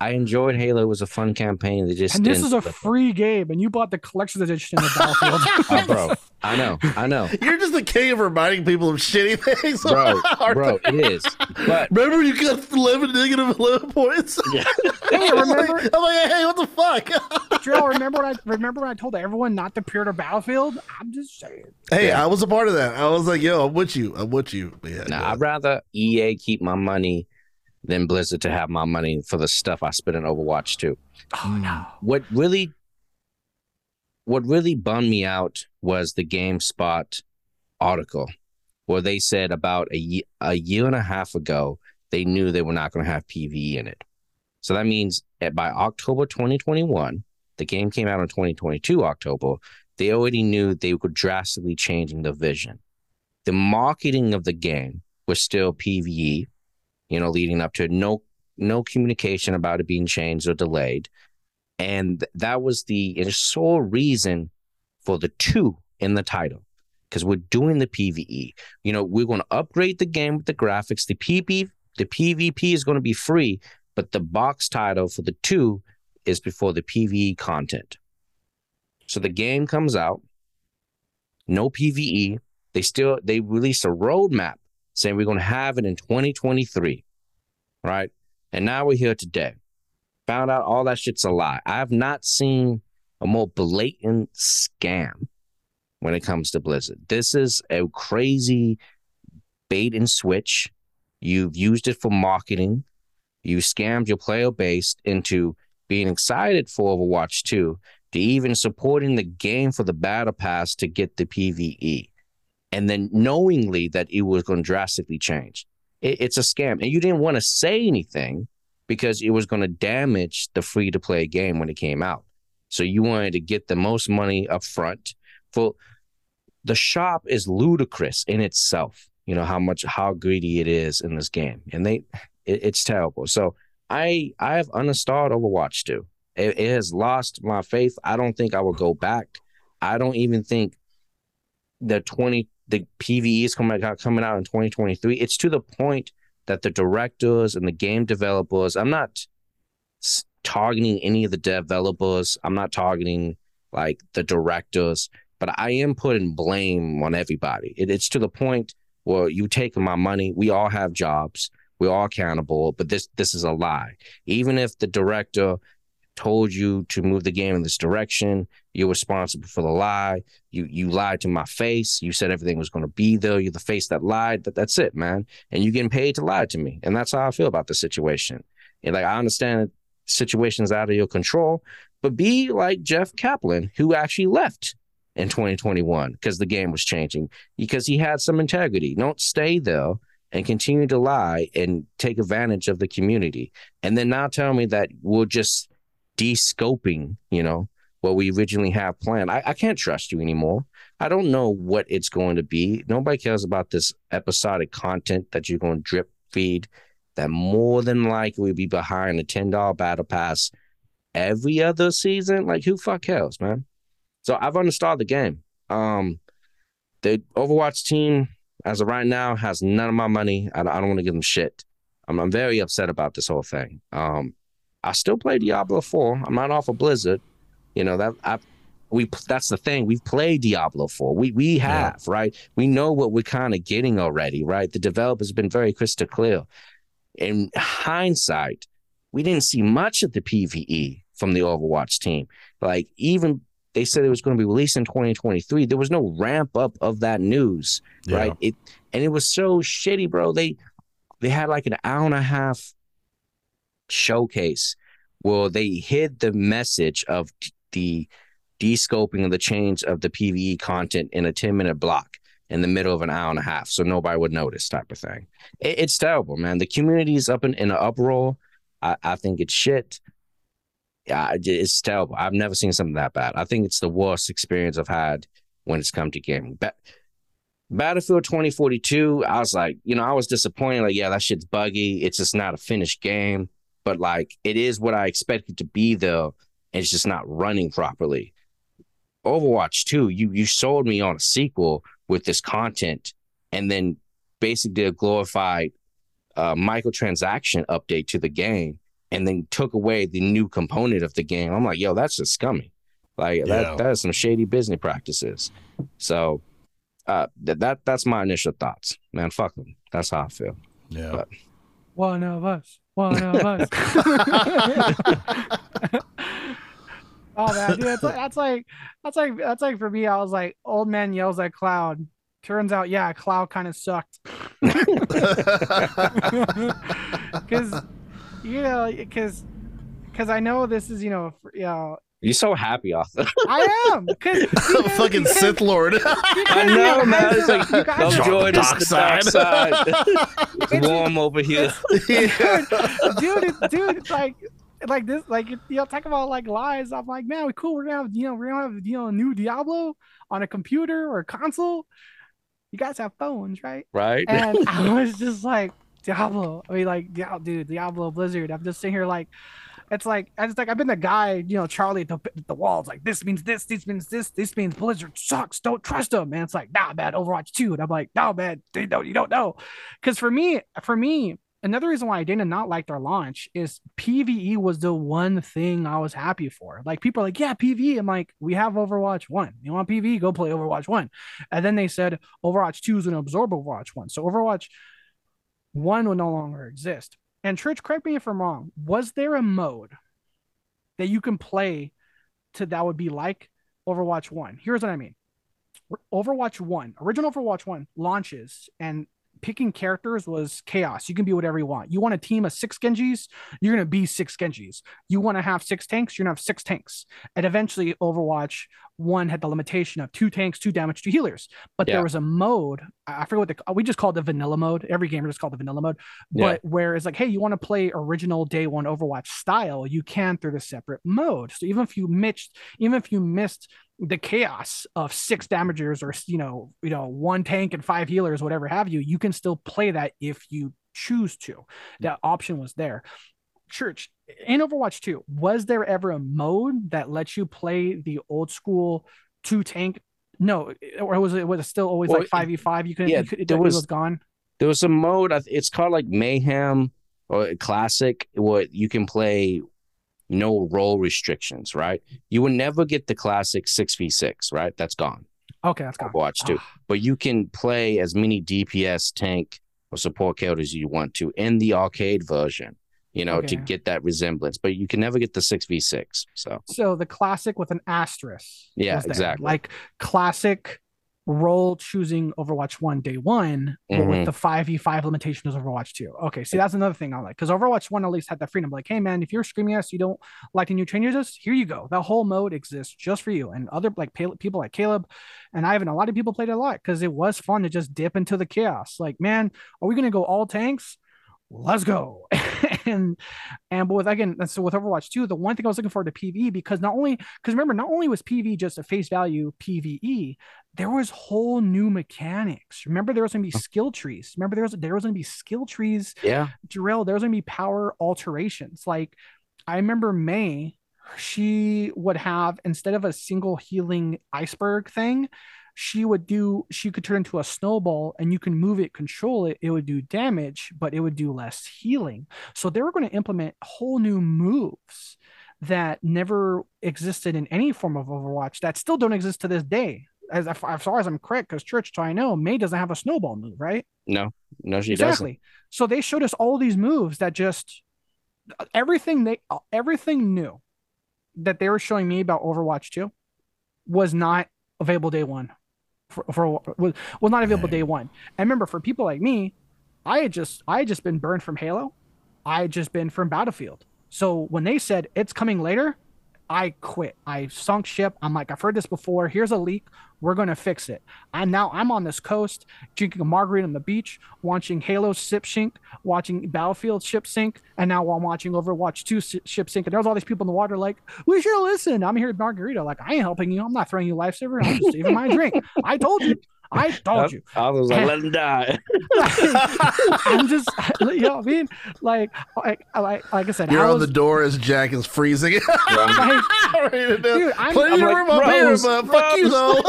Whoa. I enjoyed Halo. It was a fun campaign. They just and this is a deliver. free game, and you bought the collector's edition in the Battlefield. Oh, bro. I know. I know. You're just the king of reminding people of shitty things. Bro, bro, it is. But Remember you got 11 negative 11 points? yeah. hey, I'm like, remember, I'm like, hey, what the fuck? Drill? Remember what I remember when I told everyone not to peer to Battlefield? I'm just saying. hey, Yeah. I was a part of that. I was like, yo, I'm with you. I'm with you. Yeah, Nah, yeah. I'd rather EA keep my money than Blizzard to have my money for the stuff I spent in Overwatch 2. Oh no. What really what really bummed me out was the GameSpot article where they said about a, ye- a year and a half ago they knew they were not going to have PvE in it. So that means that by October 2021, the game came out in 2022 October, they already knew they were drastically changing the vision. The marketing of the game was still PvE, you know, leading up to it. no no communication about it being changed or delayed. And that was the sole reason for the two in the title. Because we're doing the PvE. You know, we're going to upgrade the game with the graphics. The PV, the PvP is going to be free, but the box title for the two is before the PvE content. So the game comes out, no PvE. They still they released a roadmap saying we're going to have it in 2023, right? And now we're here today. Found out all that shit's a lie. I have not seen a more blatant scam when it comes to Blizzard. This is a crazy bait and switch. You've used it for marketing. You scammed your player base into being excited for Overwatch 2 to even supporting the game for the battle pass to get the PvE. And then knowingly that it was going to drastically change. It, it's a scam. And you didn't want to say anything because it was going to damage the free to play game when it came out. So you wanted to get the most money up front. For the shop is ludicrous in itself. You know how much how greedy it is in this game, and they it, it's terrible. So I I have uninstalled Overwatch 2. It, it has lost my faith. I don't think I will go back. I don't even think the 20 the PVE is coming out coming out in 2023. It's to the point that the directors and the game developers, I'm not targeting any of the developers. I'm not targeting like the directors, but I am putting blame on everybody. It, it's to the point where you taking my money. We all have jobs. We're all accountable, but this this is a lie. Even if the director told you to move the game in this direction, you're responsible for the lie. You you lied to my face. You said everything was going to be there. You're the face that lied. That that's it, man. And you're getting paid to lie to me, and that's how I feel about the situation. And like I understand situations out of your control, but be like Jeff Kaplan, who actually left in 2021 because the game was changing because he had some integrity. Don't stay there and continue to lie and take advantage of the community. And then now tell me that we'll just de-scoping, you know, what we originally have planned. I, I can't trust you anymore. I don't know what it's going to be. Nobody cares about this episodic content that you're going to drip feed that more than likely will be behind a $10 battle pass every other season. Like who fuck cares, man? So I've uninstalled the game. Um the Overwatch team as of right now has none of my money. I, I don't want to give them shit. I'm, I'm very upset about this whole thing. Um, I still play Diablo 4. I'm not off of Blizzard. You know that I we that's the thing. We've played Diablo 4. We we have, right? We know what we're kind of getting already, right? The developer's been very crystal clear. In hindsight, we didn't see much of the PvE from the Overwatch team. Like even they said it was going to be released in 2023. There was no ramp up of that news, Yeah. right? It and it was so shitty, bro. They they had like an hour and a half showcase well they hid the message of the de-scoping of the change of the PVE content in a 10 minute block in the middle of an hour and a half, so nobody would notice, type of thing. It, it's terrible, man. The community is up in, in an uproar. I, I think it's shit. Yeah, it's terrible. I've never seen something that bad. I think it's the worst experience I've had when it's come to gaming. Ba- Battlefield 2042, I was like, you know, I was disappointed. Like, yeah, that shit's buggy. It's just not a finished game. But like, it is what I expected to be, though. And it's just not running properly. Overwatch 2, you you sold me on a sequel with this content, and then basically did a glorified uh, microtransaction update to the game, and then took away the new component of the game. I'm like, yo, that's just scummy. Like Yeah. that that is some shady business practices. So uh that, that that's my initial thoughts. Man, fuck them. That's how I feel. Yeah. But- One of us. One of us. oh man, dude, that's like, that's like that's like that's like for me. I was like, old man yells at cloud. Turns out, yeah, cloud kind of sucked. Because you know, because because I know this is you know, you know, You're so happy, Arthur. I am because Fucking Sith Lord. I know, man. It's like, You guys- don't join us Dark the dark side. side. it's warm over here. Yeah. dude, it- dude, it's like, like this, like you know, talk about like lies. I'm like, man, we cool. We're gonna have, you know, we're gonna have, you know, a new Diablo on a computer or a console. You guys have phones, right? Right? And I was just like, Diablo. I mean, like, Diablo, dude, Diablo Blizzard. I'm just sitting here like, it's like, I just like, I've been the guy, you know, Charlie at the, the walls, like, this means this, this means this, this means Blizzard sucks. Don't trust them. And it's like, nah, man, Overwatch 2. And I'm like, no, man, they don't, you don't know. Because for me, for me, another reason why I did not not like their launch is PVE was the one thing I was happy for. Like people are like, yeah, PVE. I'm like, we have Overwatch 1. You want PVE? Go play Overwatch 1. And then they said Overwatch 2 is to absorb Overwatch 1. So Overwatch 1 will no longer exist. And Church, correct me if I'm wrong. Was there a mode that you can play to that would be like Overwatch 1? Here's what I mean. Overwatch 1, original Overwatch 1 launches and picking characters was chaos. You can be whatever you want. You want a team of six Genjis, you're going to be six Genjis. You want to have six tanks, you're going to have six tanks. And eventually, Overwatch 1 had the limitation of two tanks, two damage, two healers. But Yeah. there was a mode, I I forget what the, we just called the vanilla mode. Every gamer just called the vanilla mode. Yeah. But where it's like, hey, you want to play original day one Overwatch style, you can through the separate mode. So even if you missed, even if you missed the chaos of six damagers or you know you know one tank and five healers whatever have you you can still play that if you choose to. That option was there. Church in overwatch 2 was there ever a mode that lets you play the old school two tank? No or was it was it still always Well, like 5v5 you could yeah, you could, it, there was, was- gone? There was a mode, it's called like Mayhem or Classic, what you can play no role restrictions, right? You will never get the classic 6v6, right? That's gone. okay that's gone 2. Ah, But you can play as many DPS, tank, or support characters you want to in the arcade version, you know, to get that resemblance. But you can never get the 6v6. So, so the classic with an asterisk Yeah, exactly. like classic role choosing overwatch 1 day one but Mhm. with the 5v5 limitation of overwatch 2 okay see that's another thing i like because overwatch 1 at least had that freedom like hey man if you're screaming at us you don't like the new changes here you go. That whole mode exists just for you and other like people like caleb and ivan a lot of people played it a lot because it was fun to just dip into the chaos like man are we gonna go all tanks? Let's go and and but with again so with overwatch 2 the one thing i was looking forward to pve because not only because remember not only was pv just a face value pve there was whole new mechanics remember there was going to be skill trees remember there was there was going to be skill trees yeah. Jarrell, there was going to be power alterations. Like I remember Mei, she would have instead of a single healing iceberg thing, she would do she could turn into a snowball and you can move it, control it. It would do damage, but it would do less healing. So they were going to implement whole new moves that never existed in any form of Overwatch that still don't exist to this day. As, as far as I'm correct, because Church, so I know Mei doesn't have a snowball move, right? No, no, she doesn't. exactly. So they showed us all these moves that just everything they everything new that they were showing me about Overwatch 2 was not available day one. For, for was, was not available day one. And remember, for people like me, I had just I had just been burned from Halo. I had just been from Battlefield. So when they said it's coming later, I quit. I sunk ship. I'm like, I've heard this before. Here's a leak. We're gonna fix it. And now I'm on this coast, drinking a margarita on the beach, watching Halo ship sink, watching Battlefield ship sink, and now I'm watching Overwatch 2 ship sink. And there's all these people in the water like, we should listen. I'm here margarita. Like, I ain't helping you. I'm not throwing you lifesaver. I'm just saving my drink. I told you. I told you. I was like, let him die. I'm just, you know what I mean? Like, like, like, like I said, You're I on the door as Jack is freezing. like, Ready to Dude, I'm- Plenty I'm of like, room up here, Rose, fuck you though.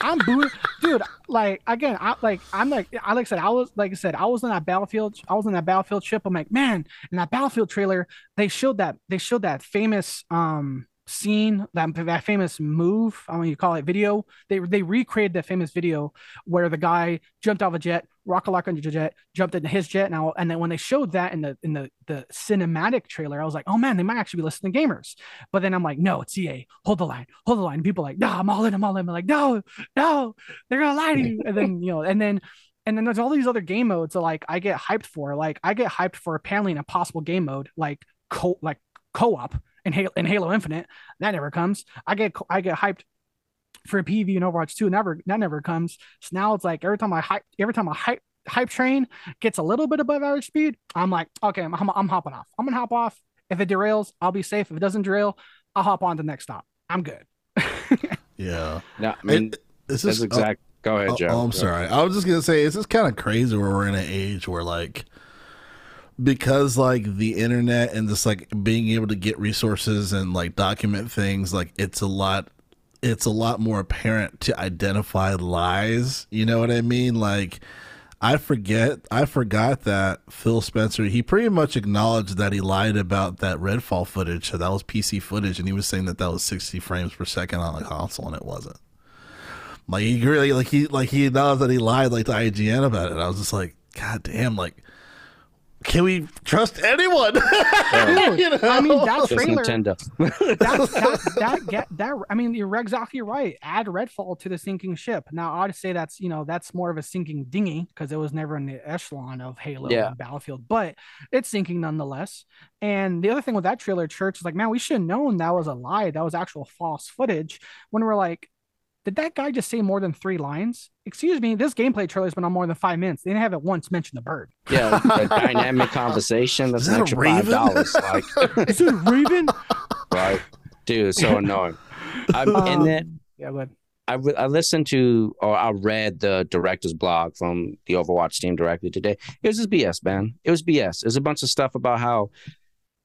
I'm booted, dude. Like again, I like I'm like I like I said I was like I said I was in that battlefield. I was in that battlefield ship. I'm like, man, in that battlefield trailer, they showed that they showed that famous um scene that that famous move. I mean, you call it video. They they recreated that famous video where the guy jumped off a jet, rock a lock under the jet, jumped into his jet. Now, and then when they showed that in the in the the cinematic trailer, I was like, oh man, they might actually be listening to gamers. But then I'm like, no, it's EA. Hold the line, hold the line. And people like, no, I'm all in, I'm all in. I'm like, no, no, they're gonna lie to you. And then you know, and then and then there's all these other game modes that like I get hyped for. Like I get hyped for apparently an impossible game mode, like co like co-op in Halo, in Halo Infinite. That never comes. I get I get hyped for a PV in Overwatch 2. Never that never comes. So now it's like every time I hype every time I hype hype train gets a little bit above average speed, I'm like, okay, I'm, I'm, I'm hopping off. I'm gonna hop off. If it derails, I'll be safe. If it doesn't derail, I'll hop on to the next stop. I'm good. yeah. no, I mean, It- this that's is exact. Go ahead, Oh, Joe. oh, I'm sorry. I was just gonna say it's just kind of crazy where we're in an age where like because like the internet and just like being able to get resources and like document things like it's a lot it's a lot more apparent to identify lies you know what i mean like i forget i forgot that phil spencer he pretty much acknowledged that he lied about that redfall footage so that was pc footage and he was saying that that was 60 frames per second on the console and it wasn't like he really like he like he acknowledged that he lied like to IGN about it. I was just like, God damn, like can we trust anyone? Dude, You know? I mean that Just trailer Nintendo. that that that get that I mean you're exactly right. Add Redfall to the sinking ship. Now I'd say that's you know that's more of a sinking dinghy because it was never in the echelon of Halo Yeah. and Battlefield, but it's sinking nonetheless. And the other thing with that trailer, Church is like, man, we should have known that was a lie. That was actual false footage. When we're like, did that guy just say more than three lines? Excuse me, this gameplay trailer's been on more than five minutes. They didn't have it once mention the bird. yeah, a dynamic conversation. That's Is an that a extra five raven? dollars. Like, Is it Raven? right, dude, it's so annoying. I, Um, and then yeah, but I, re- I listened to or I read the director's blog from the Overwatch team directly today. It was just BS, man. It was BS. It was a bunch of stuff about how,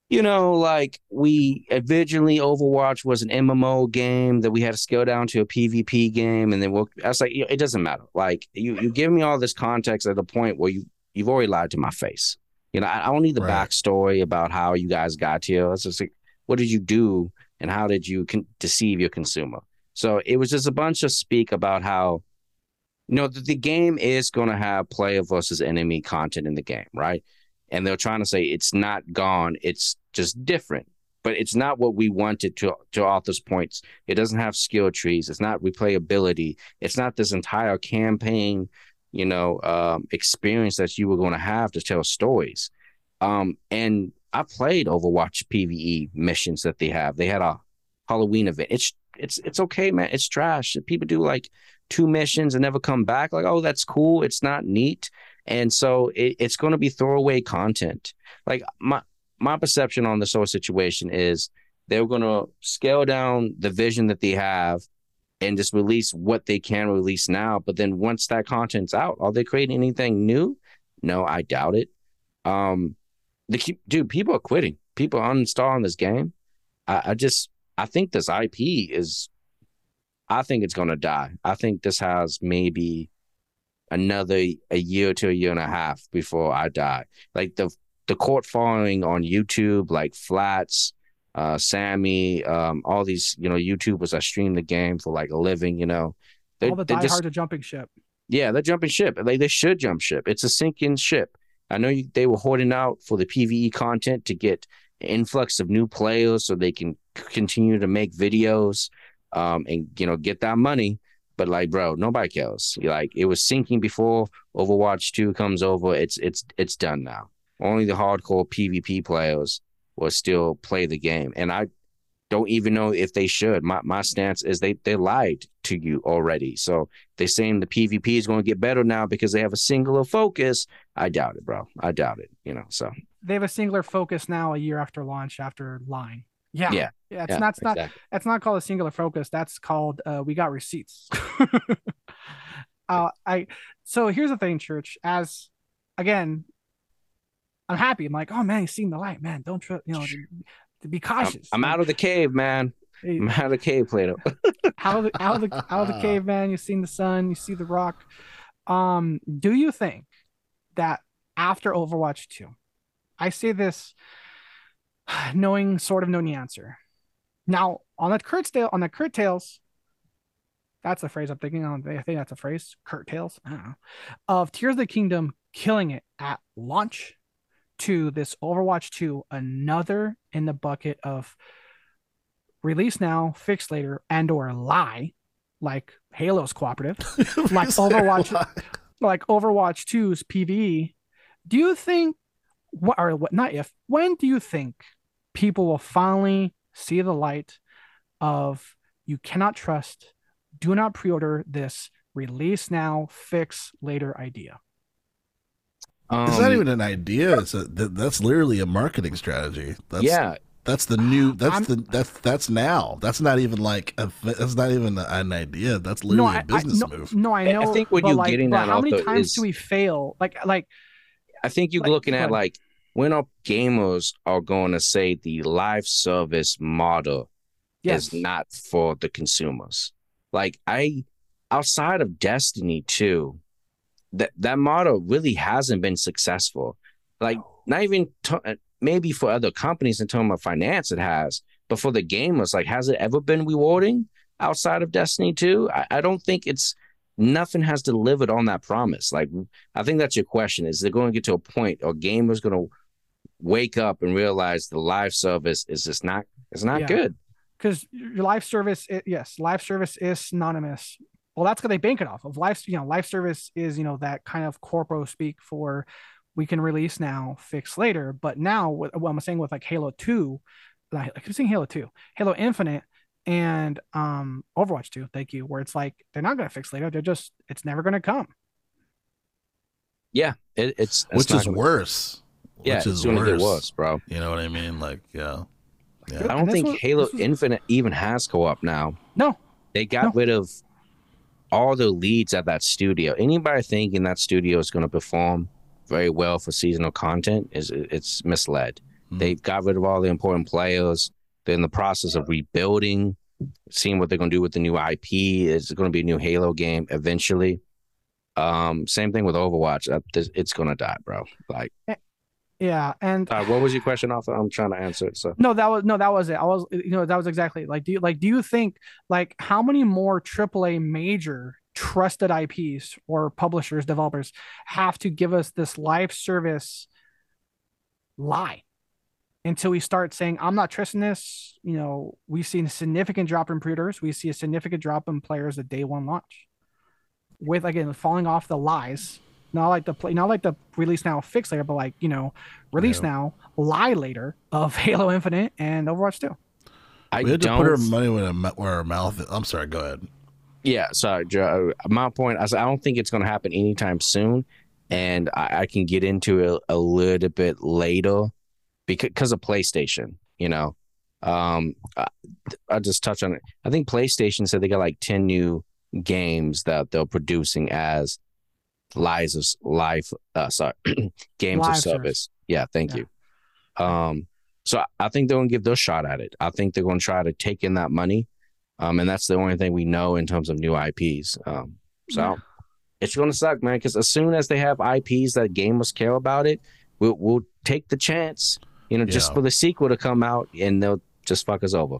you know, like we originally Overwatch was an MMO game that we had to scale down to a PvP game, and then we'll. I was like, it doesn't matter. Like you, you give me all this context at a point where you you've already lied to my face. You know, I, I don't need the Right. backstory about how you guys got here. It's just like, what did you do, and how did you con- deceive your consumer? So it was just a bunch of speak about how, you know, the, the game is going to have player versus enemy content in the game, right? And they're trying to say it's not gone, it's just different. But it's not what we wanted to to Arthur's points. It doesn't have skill trees. It's not replayability. It's not this entire campaign, you know, um, experience that you were going to have to tell stories. Um, and I played Overwatch PVE missions that they have. They had a Halloween event. It's it's it's okay, man. It's trash. People do like two missions and never come back. Like, oh, that's cool. It's not neat, and so it, it's going to be throwaway content. Like my my perception on this whole situation is they're going to scale down the vision that they have and just release what they can release now. But then once that content's out, are they creating anything new? No, I doubt it. Um, the keep, dude, people are quitting. People are uninstalling this game. I, I just I think this IP is I think it's gonna die. I think this has maybe another a year to a year and a half before I die. Like the the court following on YouTube, like Flats, uh, Sammy, um, all these you know YouTubers that stream the game for like a living. You know, they all the just diehards are jumping ship. yeah, they're jumping ship. Like they should jump ship. It's a sinking ship. I know you, they were hoarding out for the PVE content to get influx of new players so they can continue to make videos. um, and you know get that money. But like, bro, nobody cares. Like it was sinking before Overwatch Two comes over. It's it's it's done now. Only the hardcore PvP players will still play the game, and I don't even know if they should. My my stance is they they lied to you already. So they're saying the PvP is going to get better now because they have a singular focus. I doubt it, bro. I doubt it. You know, so They have a singular focus now, a year after launch, after lying. Yeah, Yeah, yeah. It's yeah, not. It's not. exactly. That's not called a singular focus. That's called uh, we got receipts. uh, I so here's the thing, church. As again, I'm happy. I'm like, oh man, he's seen the light, man. Don't trust. You know, to be I'm, cautious. I'm out of the cave, man. I'm out of the cave, Plato. out of the out of the out of the cave, man. You've seen the sun. You see the rock. Um, do you think that after Overwatch 2, I say this knowing sort of knowing the answer. Now on that curtail on the curtails, that's a phrase I'm thinking on. I think that's a phrase. Curtails. I don't know. Of Tears of the Kingdom killing it at launch to this Overwatch 2, another in the bucket of release now, fix later, and or lie, like Halo's cooperative, Like Overwatch- like Overwatch 2's PvE. Do you think what or what not if when do you think people will finally see the light of you cannot trust, do not pre-order this release now, fix later idea? Um, It's not even an idea. It's a that, that's literally a marketing strategy. That's, yeah, that's the new. That's I'm- the that's that's now. That's not even like a. That's not even an idea. That's literally I, a business I, no, move. no, I I- I think what you're like, getting but at how many times is- do we fail? Like, like I think you're Like, looking at like when our gamers are going to say the live service model yes, is not for the consumers. Like I, outside of Destiny 2, that that model really hasn't been successful. Like not even to, uh, maybe for other companies in terms of finance it has, but for the gamers, like has it ever been rewarding outside of Destiny 2? I, I don't think it's nothing has delivered on that promise. Like I think that's your question: is they're going to get to a point, or gamers going to wake up and realize the live service is just not it's not Yeah. good. because your live service, i yes, live service is synonymous. Well, that's what they bank it off of. life you know, life service is you know that kind of corpo speak for we can release now, fix later. But now, what, what I'm saying with like Halo Two, like I'm saying Halo Two, Halo Infinite, and um Overwatch Two. Thank you. Where it's like they're not going to fix later. They're just it's never going to come. Yeah, it, it's, it's which is worse. Yeah, which it's is worse. get worse, bro. You know what I mean? Like, yeah, I yeah. And don't think was- Halo was- Infinite even has co-op now. No, They got No. rid of all the leads at that studio. Anybody thinking that studio is going to perform very well for seasonal content is it's misled. Mhm. They got rid of all the important players. They're in the process of rebuilding, seeing what they're going to do with the new IP. It's going to be a new Halo game eventually. Um, same thing with Overwatch. Uh, It's going to die, bro. Like, yeah, and uh, what was your question? Off, I'm trying to answer it. So. No, that was no, that was it. I was, you know, that was exactly like, do you like, do you think like how many more AAA major trusted IPs or publishers, developers have to give us this live service lie until we start saying, I'm not trusting this? You know, we've seen a significant drop in pre-orders. We see a significant drop in players at day one launch, with again falling off the lies. Not like the play, not like the release now, fix later, but like you know, release Yeah. now, lie later of Halo Infinite and Overwatch 2. I we had to don't put our money where our, mou- where our mouth. Is. I'm sorry. Go ahead. Yeah, sorry, Joe. My point, I I don't think it's going to happen anytime soon, and I, I can get into it a little bit later because of PlayStation. You know, um, I, I just touch on it. I think PlayStation said they got like ten new games that they're producing as lives of live. Uh, sorry, games Live of service. service. Yeah, thank Yeah. you. Um, so I- I think they're going to give their shot at it. I think they're going to try to take in that money. Um, and that's the only thing we know in terms of new IPs. Um, so Yeah. it's going to suck, man, because as soon as they have IPs that gamers care about it, we'll, we'll take the chance, you know, just for the sequel to come out and they'll just fuck us over.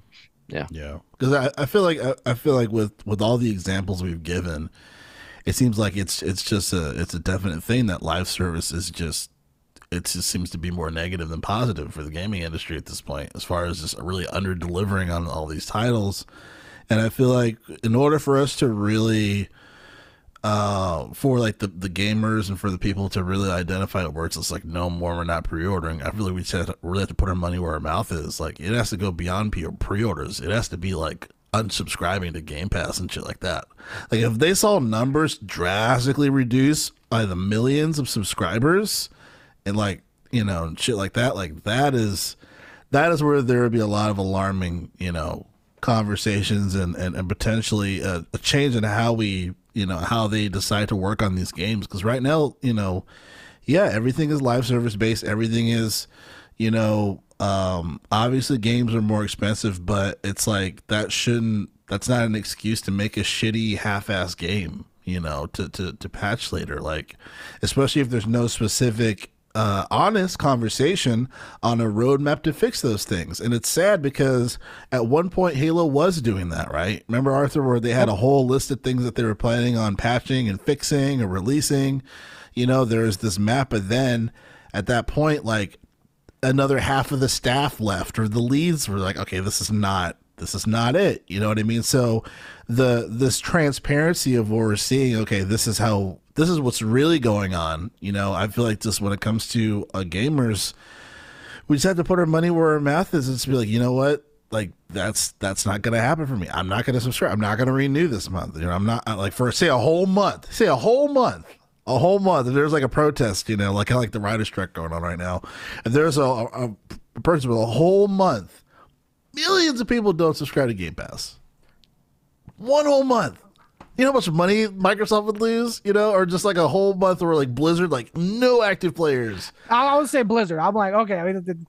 Yeah yeah, because I, I feel like I, I feel like with with all the examples we've given, it seems like it's it's just a it's a definite thing that live service is just it just seems to be more negative than positive for the gaming industry at this point, as far as just really under delivering on all these titles. And I feel like in order for us to really uh, for like the, the gamers and for the people to really identify it where it's just like no more we're not pre-ordering i feel like we just have to, really have to put our money where our mouth is. Like it has to go beyond pre-orders. It has to be like unsubscribing to game pass and shit like that. Like if they saw numbers drastically reduce by the millions of subscribers and like you know shit like that like that is that is where there would be a lot of alarming you know conversations and and, and potentially a, a change in how we you know how they decide to work on these games. Because right now you know yeah everything is live service based. Everything is you know um obviously games are more expensive but it's like that shouldn't that's not an excuse to make a shitty half-ass game you know to to to patch later like especially if there's no specific uh, honest conversation on a roadmap to fix those things. And it's sad because at one point Halo was doing that, right? Remember Arthur, where they had a whole list of things that they were planning on patching and fixing or releasing. You know, there's this map, but then at that point, like another half of the staff left, or the leads were like, okay, this is not this is not it. You know what I mean? So the this transparency of what we're seeing, okay, this is how this is what's really going on. You know, I feel like just when it comes to gamers, we just have to put our money where our mouth is and be like, you know what? Like that's that's not gonna happen for me. I'm not gonna subscribe. I'm not gonna renew this month. You know, I'm not like for say a whole month. Say a whole month a whole month. If there's like a protest, you know, like like the writer's strike going on right now, if there's a, a, a person with a whole month, millions of people don't subscribe to Game Pass. One whole month. You know how much money Microsoft would lose, you know, or just like a whole month where like Blizzard, like no active players. I, I would say Blizzard. I'm like, okay, I mean,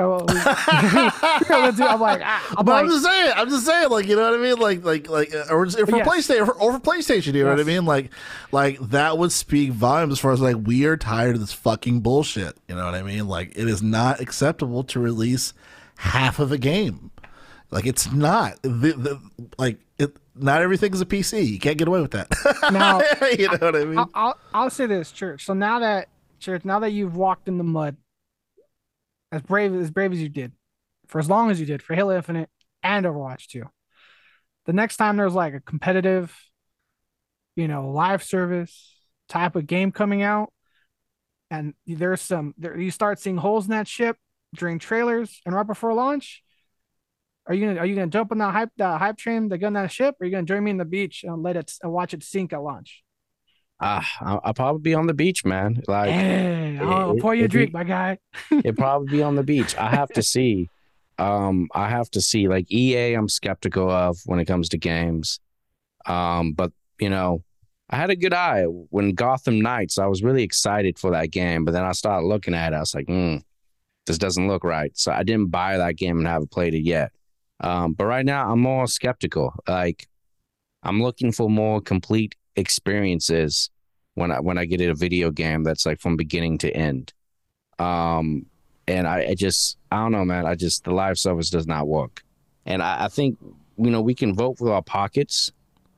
the, I'm like, ah, I'm but like, I'm just saying, I'm just saying, like, you know what I mean, like, like, like, uh, or, for. PlayStation, or, or for PlayStation, you know yes. what I mean, like, like that would speak volumes as far as like we are tired of this fucking bullshit. You know what I mean? Like, it is not acceptable to release half of a game. Like, it's not the, the like it. Not everything is a PC. You can't get away with that. Now, you know what I mean. I'll, I'll, I'll say this, church. So now that church, now that you've walked in the mud as brave as brave as you did, for as long as you did for Halo Infinite and Overwatch 2. The next time there's like a competitive, you know, live service type of game coming out, and there's some there you start seeing holes in that ship during trailers and right before launch. Are you gonna are you gonna jump on that hype that hype train got on that ship? Or are you gonna join me in the beach and let it and watch it sink at launch? Ah, I'll, I'll, probably be on the beach, man. Like, hey, I'll it, pour you a drink, be, my guy. it probably be on the beach. I have to see. Um, I have to see. Like EA, I'm skeptical of when it comes to games. Um, but you know, I had a good eye when Gotham Knights. I was really excited for that game, but then I started looking at it. I was like, hmm, this doesn't look right. So I didn't buy that game and haven't played it yet. Um, but right now, I'm more skeptical. Like, I'm looking for more complete experiences when I when I get a video game that's like from beginning to end. Um, and I, I just I don't know, man. I just the live service does not work, and I, I think you know we can vote with our pockets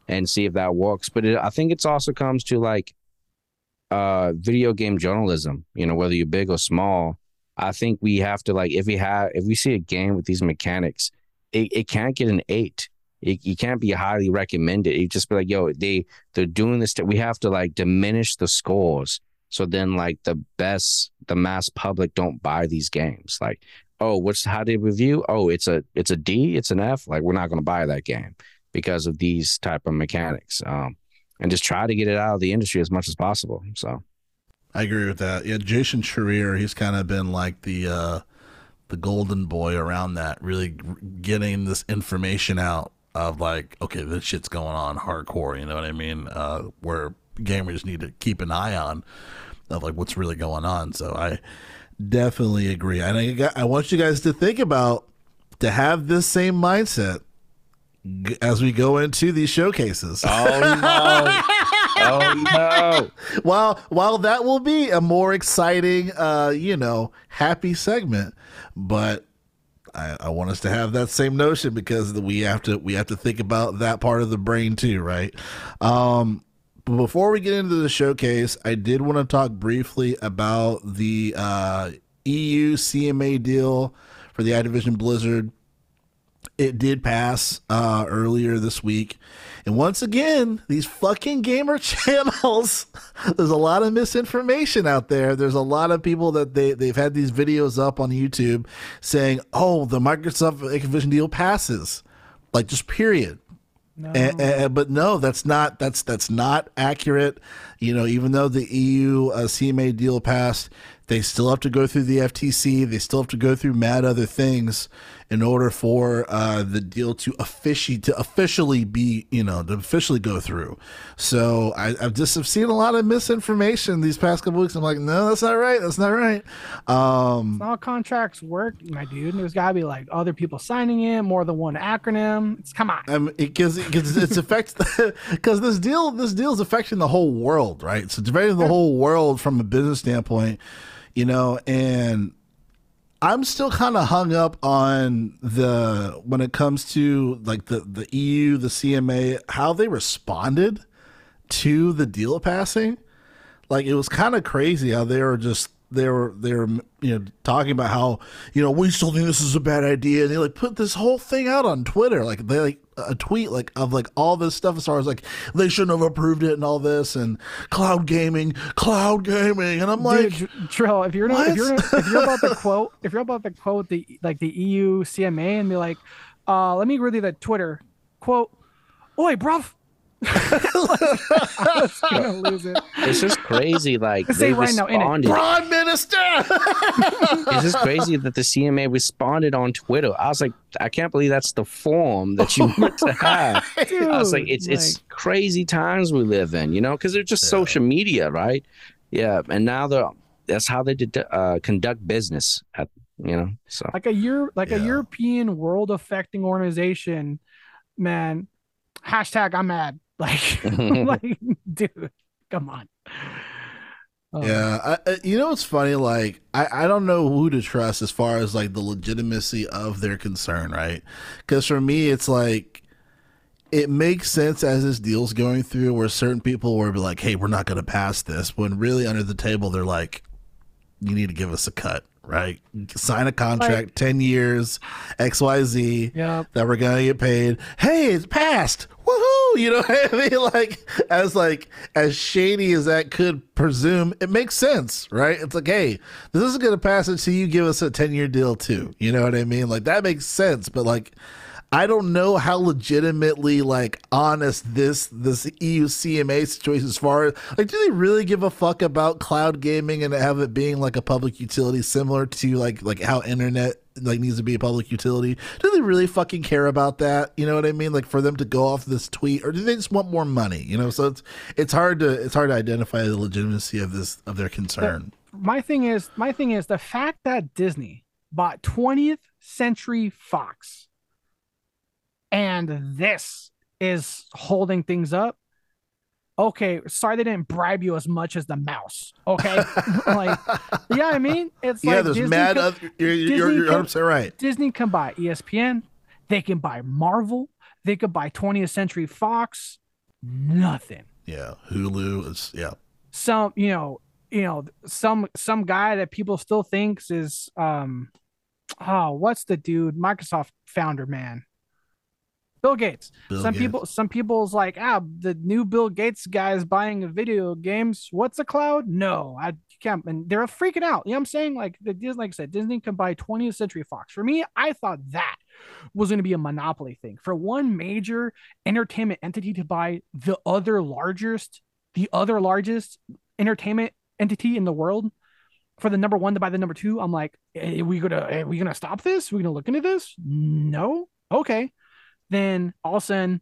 and see if that works, but it, I think it's also comes to like uh video game journalism. You know, whether you're big or small. I think we have to like if we have if we see a game with these mechanics, it, it can't get an eight it, you can't be highly recommended. You just be like, yo, they they're doing this. We have to like diminish the scores. So then, like the best, the mass public don't buy these games. Like, oh, what's how they review? Oh, it's a it's a D, it's an F. Like, we're not to buy that game because of these type of mechanics. Um, and just try to get it out of the industry as much as possible. So, I agree with that. Yeah, Jason Schreier, he's kind of been like the uh, the golden boy around that, really getting this information out of like, okay, this shit's going on hardcore. You know what I mean? Uh, where gamers need to keep an eye on of like what's really going on. So I definitely agree. And I, I want you guys to think about to have this same mindset as we go into these showcases. Oh no. oh no. While while that will be a more exciting uh, you know, happy segment, but I, I want us to have that same notion because we have to we have to think about that part of the brain too, right? Um, but before we get into the showcase, I did want to talk briefly about the uh, EU CMA deal for the Activision Blizzard it did pass uh, earlier this week. And once again, these fucking gamer channels, there's a lot of misinformation out there. There's a lot of people that they, they've had these videos up on YouTube saying, oh, the Microsoft Activision deal passes. Like, just period. No. And, and, but no, that's not that's that's not accurate. You know, even though the EU uh, CMA deal passed, they still have to go through the FTC. They still have to go through mad other things in order for uh, the deal to officially to officially be you know to officially go through. So I, have just have seen a lot of misinformation these past couple weeks. I'm like, no, that's not right. That's not right. Um, all contracts work, my dude. There's got to be like other people signing in, more than one acronym. It's come on. Because it, it's affects because this deal this deal is affecting the whole world, right? So it's affecting the whole world from a business standpoint, you know, and I'm still kind of hung up on the when it comes to like the the EU, the CMA, how they responded to the deal passing. Like it was kind of crazy how they were just they were they were you know talking about how you know we still think this is a bad idea. And they like put this whole thing out on Twitter. Like they like a tweet like of like all this stuff as far as like they shouldn't have approved it and all this and cloud gaming cloud gaming. And I'm like Dude, Trill if you're not, if you're if you're about the quote if you're about to quote the like the EU CMA and be like uh let me read you the Twitter quote. Oi bruv I was gonna lose it. It's just crazy. Like they right responded. Now, Prime Minister. it's just crazy that the CMA responded on Twitter. I was like, I can't believe that's the form that you want to have. Dude, I was like, it's like, it's crazy times we live in, you know, because they're just yeah. social media, right? Yeah, and now they're that's how they did uh, conduct business at you know so like a year like yeah. a European world affecting organization, man. Hashtag I'm mad. Like, like, dude, come on. Oh. Yeah, I, you know what's funny? Like, I, I don't know who to trust as far as like the legitimacy of their concern, right? Because for me, it's like it makes sense as this deal's going through, where certain people be like, "Hey, we're not going to pass this," when really under the table they're like, "You need to give us a cut." Right, sign a contract, like, ten years, X Y Z, yep. that we're gonna get paid. Hey, it's passed! You know what I mean? Like as like as shady as that could presume, it makes sense, right? It's like, hey, this is gonna pass it, until you give us a ten year deal too. You know what I mean? Like that makes sense, but like I don't know how legitimately like honest this this EU CMA situation as far as like do they really give a fuck about cloud gaming and have it being like a public utility similar to like like how internet like needs to be a public utility? Do they really fucking care about that? You know what I mean? Like for them to go off this tweet or do they just want more money? You know, so it's it's hard to it's hard to identify the legitimacy of this of their concern. my thing is my thing is the fact that Disney bought 20th Century Fox and this is holding things up okay sorry they didn't bribe you as much as the mouse okay? Like yeah i mean? It's yeah like there's Disney mad can, other, you're, you're, you're 100% right. Disney can buy espn they can buy marvel they could buy 20th century fox nothing. Yeah hulu is yeah. Some you know you know some some guy that people still thinks is um oh what's the dude microsoft founder man Bill Gates. Bill some Gates. people, some people's like, ah, the new Bill Gates guy is buying video games. What's a cloud? No, I can't. And they're freaking out. You know what I'm saying? Like the Disney, like I said, Disney can buy 20th Century Fox. For me, I thought that was going to be a monopoly thing. For one major entertainment entity to buy the other largest, the other largest entertainment entity in the world, for the number one to buy the number two, I'm like, are we gonna, are we gonna stop this? Are we gonna look into this? No. Okay then all of a sudden,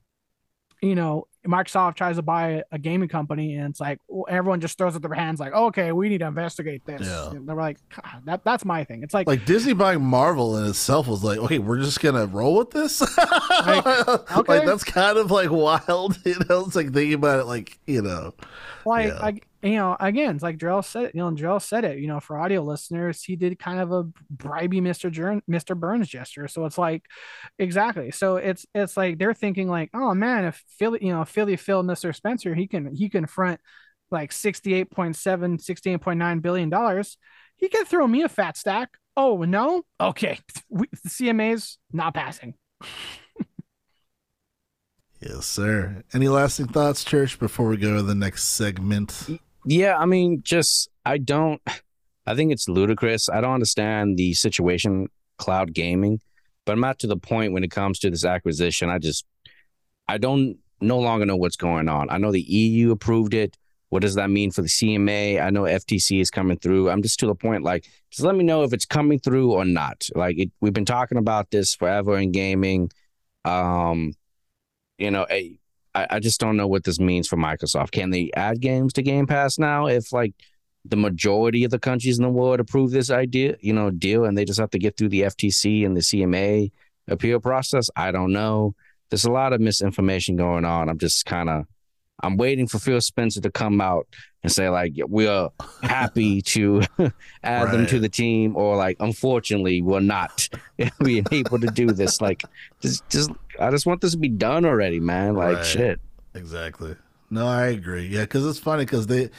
you know, Microsoft tries to buy a gaming company, and it's like everyone just throws up their hands, like, okay, we need to investigate this. Yeah. they're like, that that's my thing. It's like like Disney buying Marvel in itself was like, okay, we're just gonna roll with this. like, okay. like that's kind of like wild, you know. It's like thinking about it, like you know, like yeah. I, you know, again, it's like Drell said it, you know, Drell said it, you know, for audio listeners, he did kind of a bribey Mr. Jern, Mr. Burns gesture. So it's like, exactly. So it's, it's like, they're thinking like, oh man, if Philly, you know, Philly Phil, Mr. Spencer, he can, he can front like 68.7, 68.9 billion dollars. He can throw me a fat stack. Oh no. Okay. We, the CMA's not passing. Yes, sir. Any lasting thoughts, Church, before we go to the next segment? Yeah, I mean, just I don't. I think it's ludicrous. I don't understand the situation cloud gaming, but I'm not to the point when it comes to this acquisition. I just I don't no longer know what's going on. I know the EU approved it. What does that mean for the CMA? I know FTC is coming through. I'm just to the point like just let me know if it's coming through or not. Like it, we've been talking about this forever in gaming. Um, you know, I, I just don't know what this means for Microsoft. Can they add games to Game Pass now if like the majority of the countries in the world approve this idea, you know, deal, and they just have to get through the FTC and the CMA appeal process? I don't know. There's a lot of misinformation going on. I'm just kind of I'm waiting for Phil Spencer to come out and say like we are happy to add right. them to the team, or like unfortunately we're not being able to do this. Like just just I just want this to be done already, man. Like right. shit. Exactly. No, I agree. Yeah, because it's funny because they,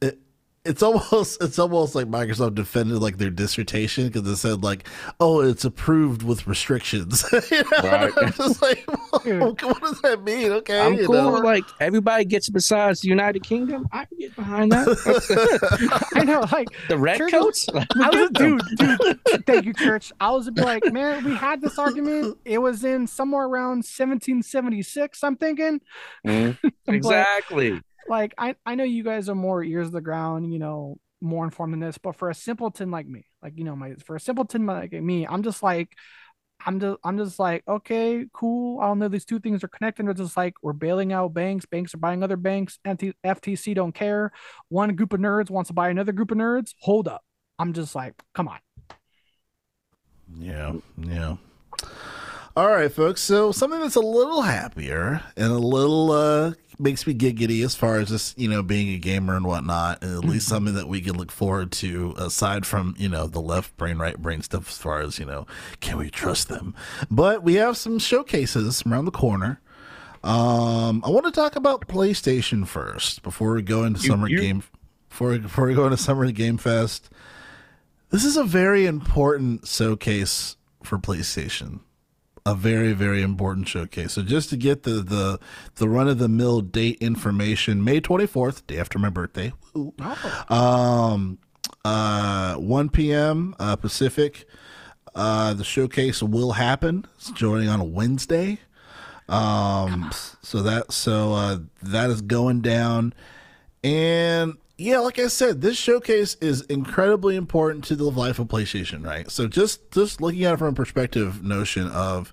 it, it's almost it's almost like Microsoft defended like their dissertation because it said like, oh, it's approved with restrictions. you know? Right. I'm just like, well, what does that mean? Okay, I'm cool. Know? Like everybody gets besides the United Kingdom. I can get behind that. I know, like the red church, coats. I was, dude, dude. Thank you, church. I was like, man, we had this argument. It was in somewhere around 1776. I'm thinking. Mm, exactly like I, I know you guys are more ears to the ground, you know, more informed than this, but for a simpleton like me, like you know, my for a simpleton like me, I'm just like I'm just I'm just like, okay, cool. I don't know these two things are connected. It's just like we're bailing out banks, banks are buying other banks, FTC don't care. One group of nerds wants to buy another group of nerds. Hold up. I'm just like, come on. Yeah, yeah. All right, folks. So something that's a little happier and a little uh, makes me giggity as far as just you know being a gamer and whatnot, and at least mm-hmm. something that we can look forward to aside from you know the left brain, right brain stuff. As far as you know, can we trust them? But we have some showcases around the corner. Um, I want to talk about PlayStation first before we go into you, summer you. game. Before before we go into summer game fest, this is a very important showcase for PlayStation a very very important showcase. So just to get the the the run of the mill date information, May twenty fourth, day after my birthday. Oh. Um, uh, one p.m. Uh, Pacific. Uh, the showcase will happen. It's joining on a Wednesday. Um, so that so uh, that is going down, and yeah, like I said, this showcase is incredibly important to the life of PlayStation, right? So just just looking at it from a perspective notion of,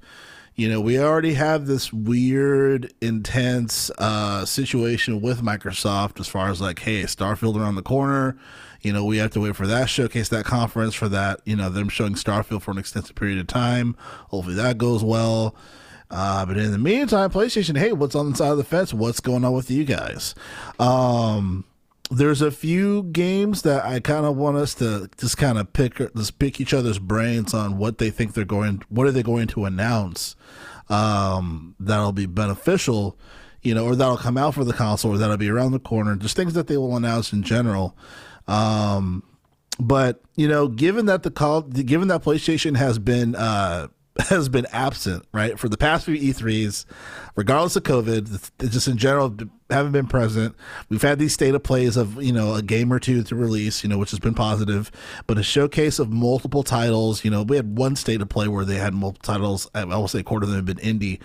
you know, we already have this weird, intense uh, situation with Microsoft as far as like, hey, Starfield around the corner. You know, we have to wait for that showcase, that conference, for that, you know, them showing Starfield for an extensive period of time. Hopefully that goes well. Uh, but in the meantime, PlayStation, hey, what's on the side of the fence? What's going on with you guys? Um, there's a few games that I kind of want us to just kind of pick just pick each other's brains on what they think they're going what are they going to announce um, that'll be beneficial you know or that'll come out for the console or that'll be around the corner just things that they will announce in general. Um, but you know given that the call given that PlayStation has been uh, has been absent, right, for the past few E3s, regardless of COVID, just in general haven't been present. We've had these state of plays of you know a game or two to release, you know, which has been positive, but a showcase of multiple titles. You know, we had one state of play where they had multiple titles. I will say a quarter of them have been indie,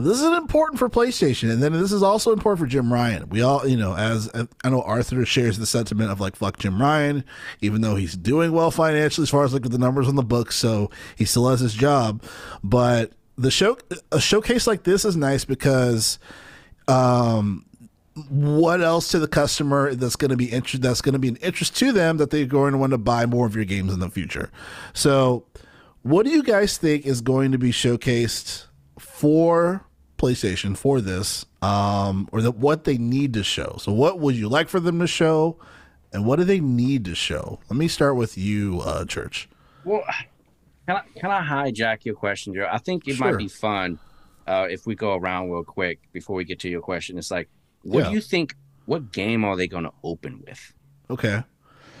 this is important for PlayStation, and then this is also important for Jim Ryan. We all, you know, as I know Arthur shares the sentiment of like fuck Jim Ryan, even though he's doing well financially as far as like the numbers on the books, so he still has his job, but the show a showcase like this is nice because um what else to the customer that's going to be interest that's going to be an interest to them that they're going to want to buy more of your games in the future. So, what do you guys think is going to be showcased for PlayStation for this, um, or that what they need to show? So, what would you like for them to show, and what do they need to show? Let me start with you, uh, Church. Well, can I can I hijack your question, Joe? I think it sure. might be fun uh, if we go around real quick before we get to your question. It's like what yeah. do you think? What game are they going to open with? Okay.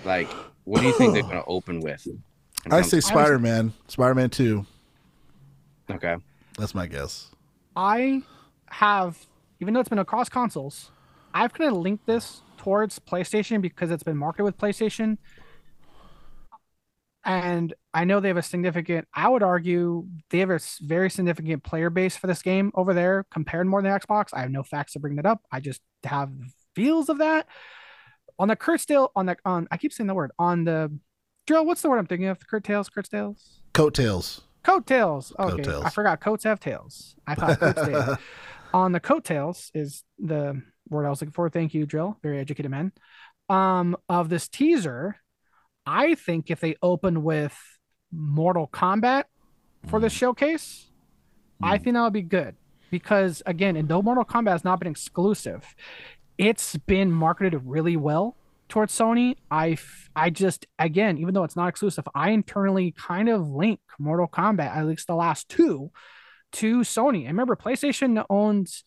Like, what do you think they're going to open with? I say Spider Man. Spider Man Two. Okay. That's my guess. I have, even though it's been across consoles, I've kind of linked this towards PlayStation because it's been marketed with PlayStation. And I know they have a significant, I would argue, they have a very significant player base for this game over there compared more than Xbox. I have no facts to bring that up. I just have feels of that. On the curtail, on the, on, I keep saying the word, on the, drill, what's the word I'm thinking of? Curtails, curtails? Coattails. Coattails. Okay, Coattails. I forgot. Coats have tails. I thought coats did. On the coattails is the word I was looking for. Thank you, Drill. Very educated man. Um, of this teaser, I think if they open with Mortal Kombat for this showcase, I Mm. think that would be good because again, and though Mortal Kombat has not been exclusive, it's been marketed really well towards Sony. I I just again, even though it's not exclusive, I internally kind of link Mortal Kombat, at least the last two, to Sony. And remember, PlayStation owns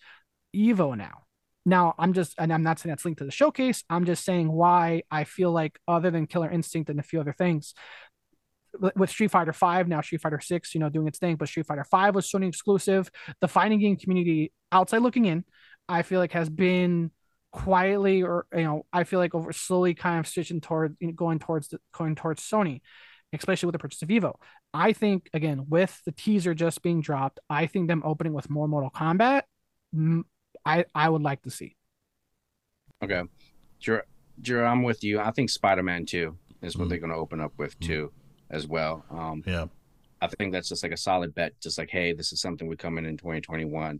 Evo now. Now, I'm just, and I'm not saying that's linked to the showcase. I'm just saying why I feel like, other than Killer Instinct and a few other things, with- with Street Fighter Five now, Street Fighter Six, you know, doing its thing, but Street Fighter Five was Sony exclusive. The fighting game community, outside looking in, I feel like has been quietly, or you know, I feel like over slowly kind of switching toward you know, going towards the, going towards Sony, especially with the purchase of Evo. I think again with the teaser just being dropped, I think them opening with more Mortal Kombat, mm, I I would like to see. Okay. Sure. Sure, I'm with you. I think Spider Man 2 is what Mm. they're going to open up with, too, as well. Um, Yeah. I think that's just like a solid bet. Just like, hey, this is something we're coming in 2021.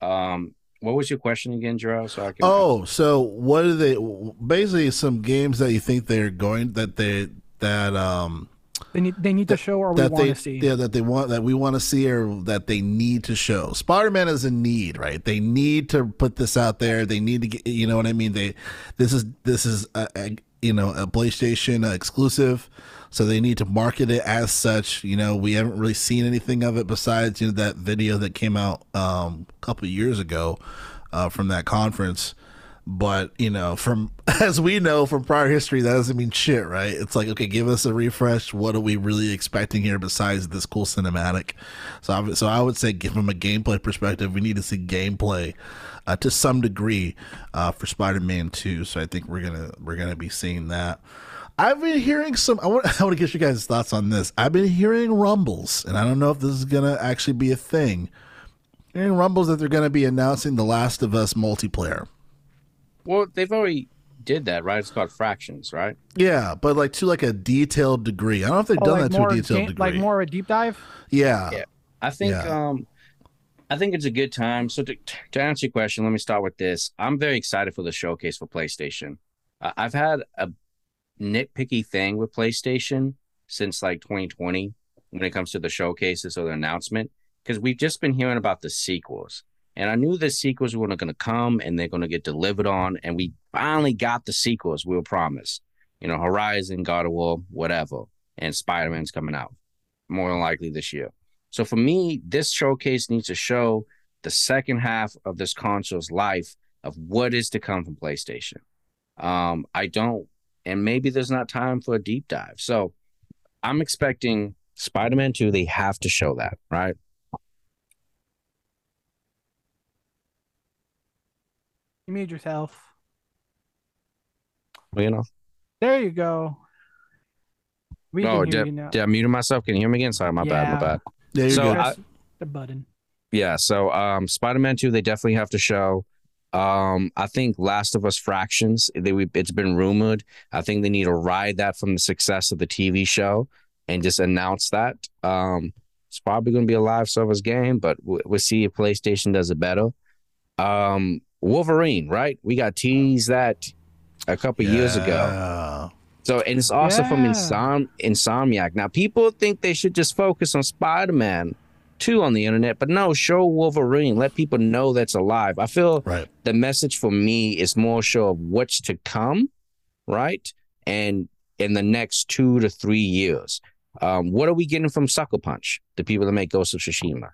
Um, what was your question again, Jarrell? So I can. Oh, so what are they? Basically, some games that you think they're going that they that um They need they need to show or we that want they to see. yeah that they want that we want to see or that they need to show. Spider Man is a need, right? They need to put this out there. They need to get you know what I mean. They this is this is a, a you know a PlayStation exclusive, so they need to market it as such. You know, we haven't really seen anything of it besides you know that video that came out um, a couple years ago uh, from that conference. But you know, from as we know from prior history, that doesn't mean shit, right? It's like, okay, give us a refresh. What are we really expecting here besides this cool cinematic? So, I, so I would say, give from a gameplay perspective, we need to see gameplay uh, to some degree uh, for Spider-Man Two. So I think we're gonna we're gonna be seeing that. I've been hearing some. I want I want to get you guys' thoughts on this. I've been hearing rumbles, and I don't know if this is gonna actually be a thing. Hearing rumbles that they're gonna be announcing The Last of Us multiplayer. Well, they've already did that, right? It's called Factions, right? Yeah, but like to like a detailed degree. I don't know if they've Oh, done like that to a detailed game- degree. like more of a deep dive. yeah. Yeah. I think Yeah. um I think it's a good time. So to, to answer your question, let me start with this. I'm very excited for the showcase for PlayStation. Uh, I've had a nitpicky thing with PlayStation since like 2020 when it comes to the showcases or the announcement because we've just been hearing about the sequels. And I knew the sequels were going to come and they're going to get delivered on. And we finally got the sequels we were promised. You know, Horizon, God of War, whatever. And Spider Man's coming out more than likely this year. So for me, this showcase needs to show the second half of this console's life of what is to come from PlayStation. Um, I don't, and maybe there's not time for a deep dive. So I'm expecting Spider-Man 2, they have to show that, right? You mute yourself. Well, you know. There you go. We Oh, can hear you now. Did I mute myself? Can you hear me again? Sorry, my bad, my bad. Yeah, you're So good. I- Press the button. Yeah, so um Spider-Man 2 they definitely have to show. Um I think Last of Us Factions, they we- it's been rumored. I think they need to ride that from the success of the TV show and just announce that. Um it's probably going to be a live service game, but we- we'll see if PlayStation does it better. Um Wolverine, right? We got teased that a couple years ago. Yeah. So and it's also from Insom- Insomniac. Now people think they should just focus on Spider-Man 2 on the internet, but no, show Wolverine. Let people know that's alive. I feel Right. the message for me is more show of what's to come, right? And in the next two to three years. Um, what are we getting from Sucker Punch, the people that make Ghost of Tsushima,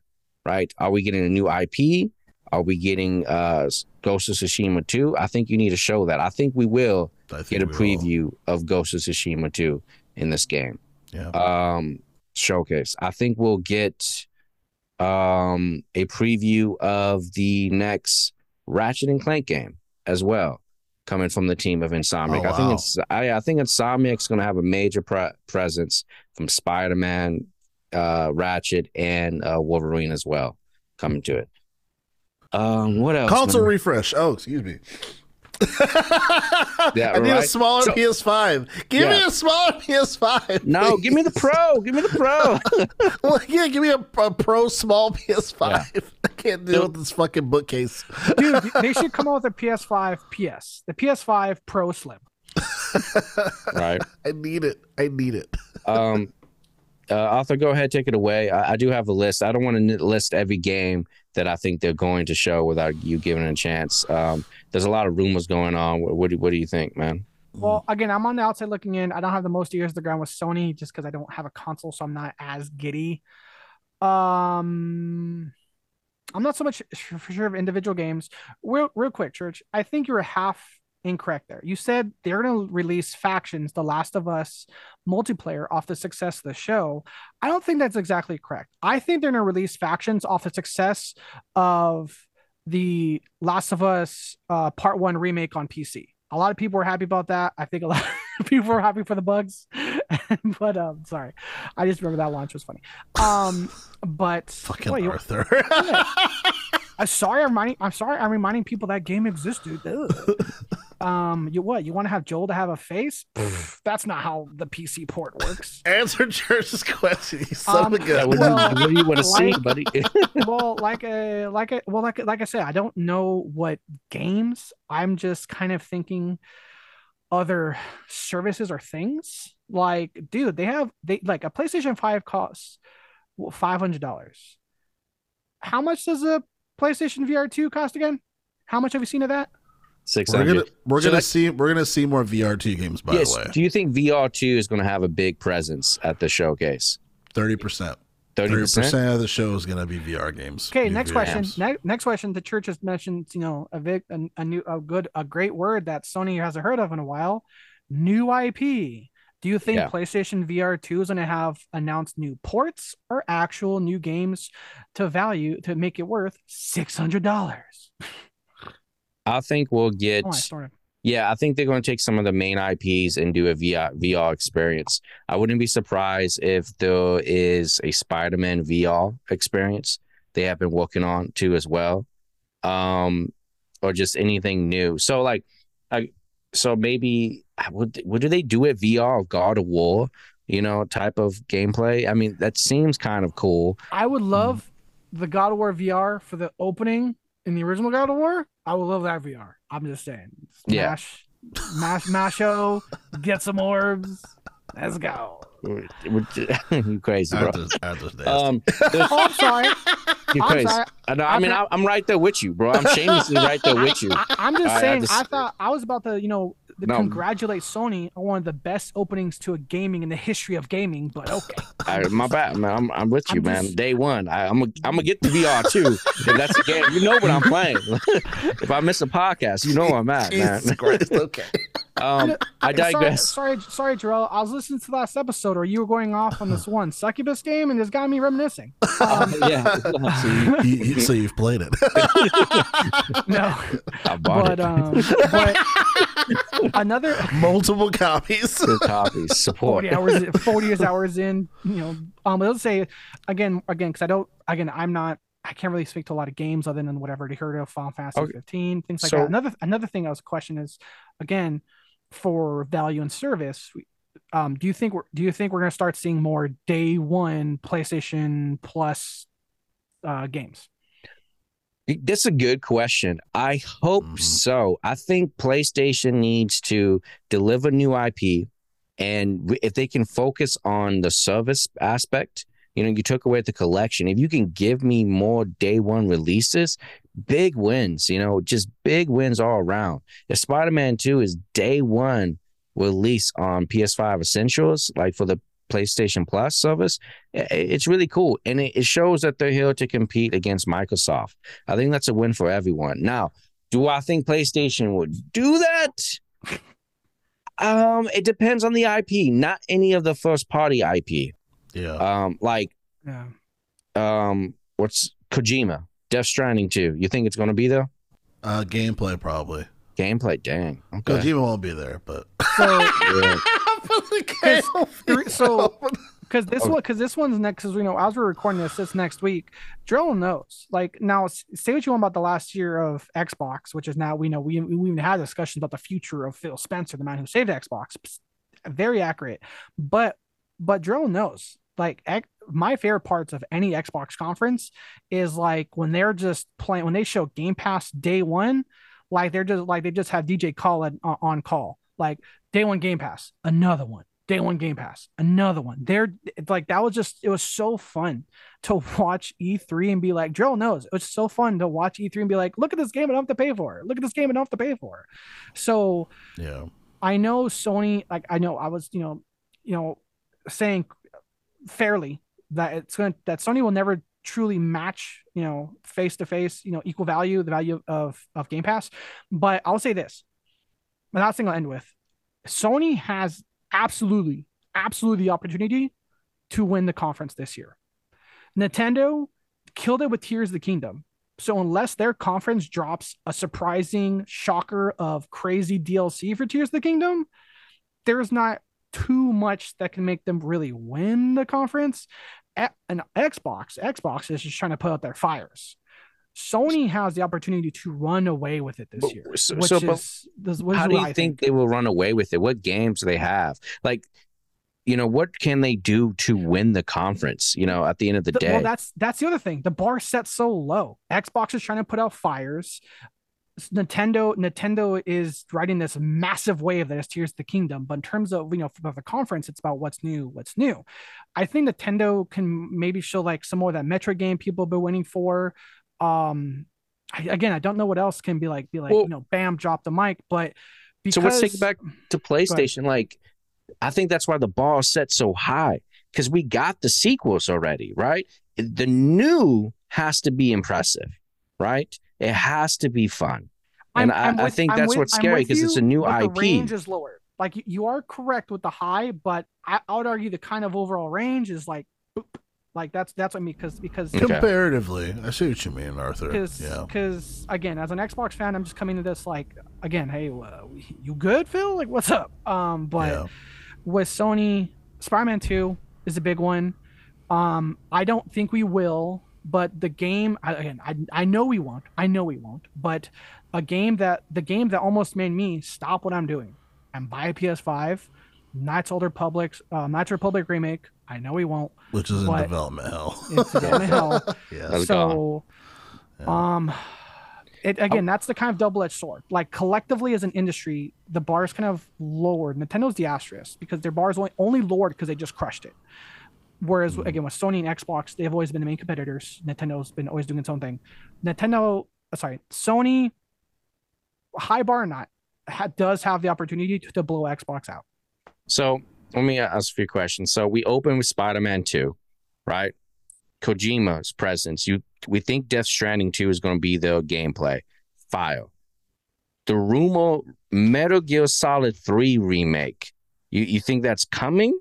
right? Are we getting a new IP? Are we getting uh, Ghost of Tsushima 2? I think you need to show that. I think we will I think get a preview of Ghost of Tsushima 2 in this game. Yeah. Um, showcase. I think we'll get um, a preview of the next Ratchet and Clank game as well, coming from the team of Insomniac. Oh, I think wow. it's I, I think Insomniac's going to have a major pre- presence from Spider Man, uh, Ratchet, and uh, Wolverine as well coming to it. Um, what else? Console man? refresh. Oh, excuse me. Yeah, I need a smaller So- PS5. Give me a smaller PS5. no, give me the Pro. Give me the Pro. well, yeah, give me a, a pro small PS5. I can't deal So- with this fucking bookcase. Dude, they should come out with a PS5 PS, the PS5 Pro Slim. right. I need it. I need it. Um, uh, Arthur, go ahead, take it away. I, I do have a list. I don't want to list every game that I think they're going to show without you giving a chance. Um, there's a lot of rumors going on. What, what do What do you think, man? Well, again, I'm on the outside looking in. I don't have the most ears to the ground with Sony just because I don't have a console, so I'm not as giddy. Um, I'm not so much sure- for sure of individual games. Real, real quick, Church. I think you were half incorrect there. You said they're going to release Factions, The Last of Us multiplayer off the success of the show. I don't think that's exactly correct. I think they're going to release Factions off the success of the Last of Us uh, Part One remake on PC. A lot of people were happy about that. I think a lot of people were happy for the bugs, but um, sorry, I just remember that launch was funny. Um, but Fucking you- Arthur. I'm sorry, I'm reminding. I'm sorry, I'm reminding people that game exists, dude. Ugh. Um, you what? You want to have Joel to have a face? Pfft, that's not how the PC port works. Answer Church's question. You son Um, of a gun. what, Well, do you, what do you want to see, buddy? well, like a like a well, like like I said, I don't know what games. I'm just kind of thinking other services or things. Like, dude, they have they like a PlayStation Five costs five hundred dollars. How much does a PlayStation VR two cost again? How much have you seen of that? Six We're gonna we're So gonna that- see we're gonna see more VR2 games by Yes. the way. Do you think VR two is going to have a big presence at the showcase? Thirty percent. Thirty Thirty percent. percent of the show is gonna be VR games. Okay, next VR question. Ne- next question. The church has mentioned, you know, a, vic- a, a new, a good, a great word that Sony hasn't heard of in a while. New IP. Do you think Yeah. PlayStation VR 2 is going to have announced new ports or actual new games to value to make it worth six hundred dollars? I think we'll get. Oh. Yeah, I think they're going to take some of the main IPs and do a VR VR experience. I wouldn't be surprised if there is a Spider-Man VR experience they have been working on too as well, um, or just anything new. So like, I so maybe would what do they do at VR God of War? You know, type of gameplay. I mean, that seems kind of cool. I would love the God of War VR for the opening in the original God of War. I would love that VR. I'm just saying. Yeah. Mash, masho, get some orbs. Let's go. you crazy, bro. Arthur's, Arthur's. Um, Oh, I'm sorry. you're crazy. sorry. I, know, I mean, I, I'm right there with you, bro. I'm shamelessly right there with you. I, I'm just I- I saying. I, just- thought I was about to, you know, to No. congratulate Sony on one of the best openings to a gaming in the history of gaming. But okay, I, my bad, man. I'm, I'm with you, I'm man. just- Day one, I, I'm gonna I'm gonna get the VR too. If that's a game, you know what I'm playing. if I miss a podcast, you know where I'm at, man. Christ. Okay. Um, I digress. Sorry, sorry, sorry, Jarrell. I was listening to the last episode, or you were going off on this one succubus game, and it's got me reminiscing. Um, yeah, so you- You- you- so you've played it. no, I bought but it. um, but another Multiple copies. Good copies. Support. 40 hours 40 hours in you know um let's say again again because i don't again i'm not i can't really speak to a lot of games other than whatever I heard of final fantasy Okay. 15 things like So- that another another thing i was question is again for value and service um do you think we're do you think we're going to start seeing more day one playstation plus uh games That's a good question. I hope Mhm. so. I think PlayStation needs to deliver new IP, and if they can focus on the service aspect, you know, you took away the collection. If you can give me more day one releases, big wins. You know, just big wins all around. If Spider Man Two is day one release on PS5 Essentials, like for the PlayStation Plus service, i- i- it's really cool. And it, it shows that they're here to compete against Microsoft. I think that's a win for everyone. Now, do I think PlayStation would do that? Um, it depends on the IP, not any of the first party IP. Yeah. Um, like yeah um what's Kojima? Death Stranding 2. You think it's going to be there? Uh, gameplay probably. Gameplay, dang. Okay. Kojima won't be there, but So Yeah. so because this Oh. one because this one's next because we know as we're recording this it's next week drill knows like now say what you want about the last year of xbox which is now we know we, we even had discussions about the future of phil spencer the man who saved xbox very accurate but but drill knows like my favorite parts of any xbox conference is like when they're just playing when they show game pass day one like they're just like they just have dj Khaled on, on call. Like day one game pass another one. Day one game pass another one. They're like that was just it was so fun to watch e3 and be like drill knows it was so fun to watch e3 and be like look at this game i don't have to pay for. It look at this game i don't have to pay for. It so yeah. I know Sony, like I know I was, you know, you know, saying fairly that it's going to that Sony will never truly match, you know, face to face, you know, equal value, the value of of Game Pass. But I'll say this, the last thing I'll end with, Sony has absolutely, absolutely the opportunity to win the conference this year. Nintendo killed it with Tears of the Kingdom. So unless their conference drops a surprising shocker of crazy DLC for Tears of the Kingdom, there's not too much that can make them really win the conference. And Xbox, Xbox is just trying to put out their fires. Sony has the opportunity to run away with it this But- year, so- which so, is this, which How is do you I think they will run away with it? What games do they have? Like, you know, what can they do to win the conference? You know, at the end of the Th- day, Well, that's that's the other thing. The bar set so low. Xbox is trying to put out fires. Nintendo Nintendo is riding this massive wave that is Tears of the Kingdom. But in terms of you know for the conference, it's about what's new, what's new. I think Nintendo can maybe show like some more of that Metroid game people have been waiting for. Um, I, again, I don't know what else can be like. Be like Well- you know, bam, drop the mic. But because so let's take it back to PlayStation. Like, I think that's why the bar is set so high because we got the sequels already, right? The new has to be impressive, right? It has to be fun. And I- I think I'm that's with- what's scary because it's a new but The range is lower. Like you- you are correct with the high, but I, I would argue the kind of overall range is like, boop. like that's that's what I mean because because Okay. Comparatively, I see what you mean, Arthur. because Yeah. because again as an Xbox fan I'm just coming to this like again hey uh, you good Phil like what's up um but yeah. with Sony, Spider-Man 2 is a big one. Um, I don't think we will, but the game I- again, I I know we won't. I know we won't. But a game that the game that almost made me stop what I'm doing and buy a PS5, Knights of the Republic, uh, Knights of the Republic remake. I know we won't. Which is in development hell. It's down the hell. yeah. So, Yeah. um, it again, that's the kind of double-edged sword. Like collectively as an industry, the bar is kind of lowered. Nintendo's the asterisk because their bar is only only lowered because they just crushed it. Whereas Mhm. again, with Sony and Xbox, they've always been the main competitors. Nintendo's been always doing its own thing. Nintendo, uh, sorry, Sony, high bar or not, ha- does have the opportunity to, to blow Xbox out. So let me ask a few questions. So we open with Spider-Man 2, right? Kojima's presence. You we think Death Stranding 2 is going to be the gameplay. File. The rumor Metal Gear Solid 3 remake. You you think that's coming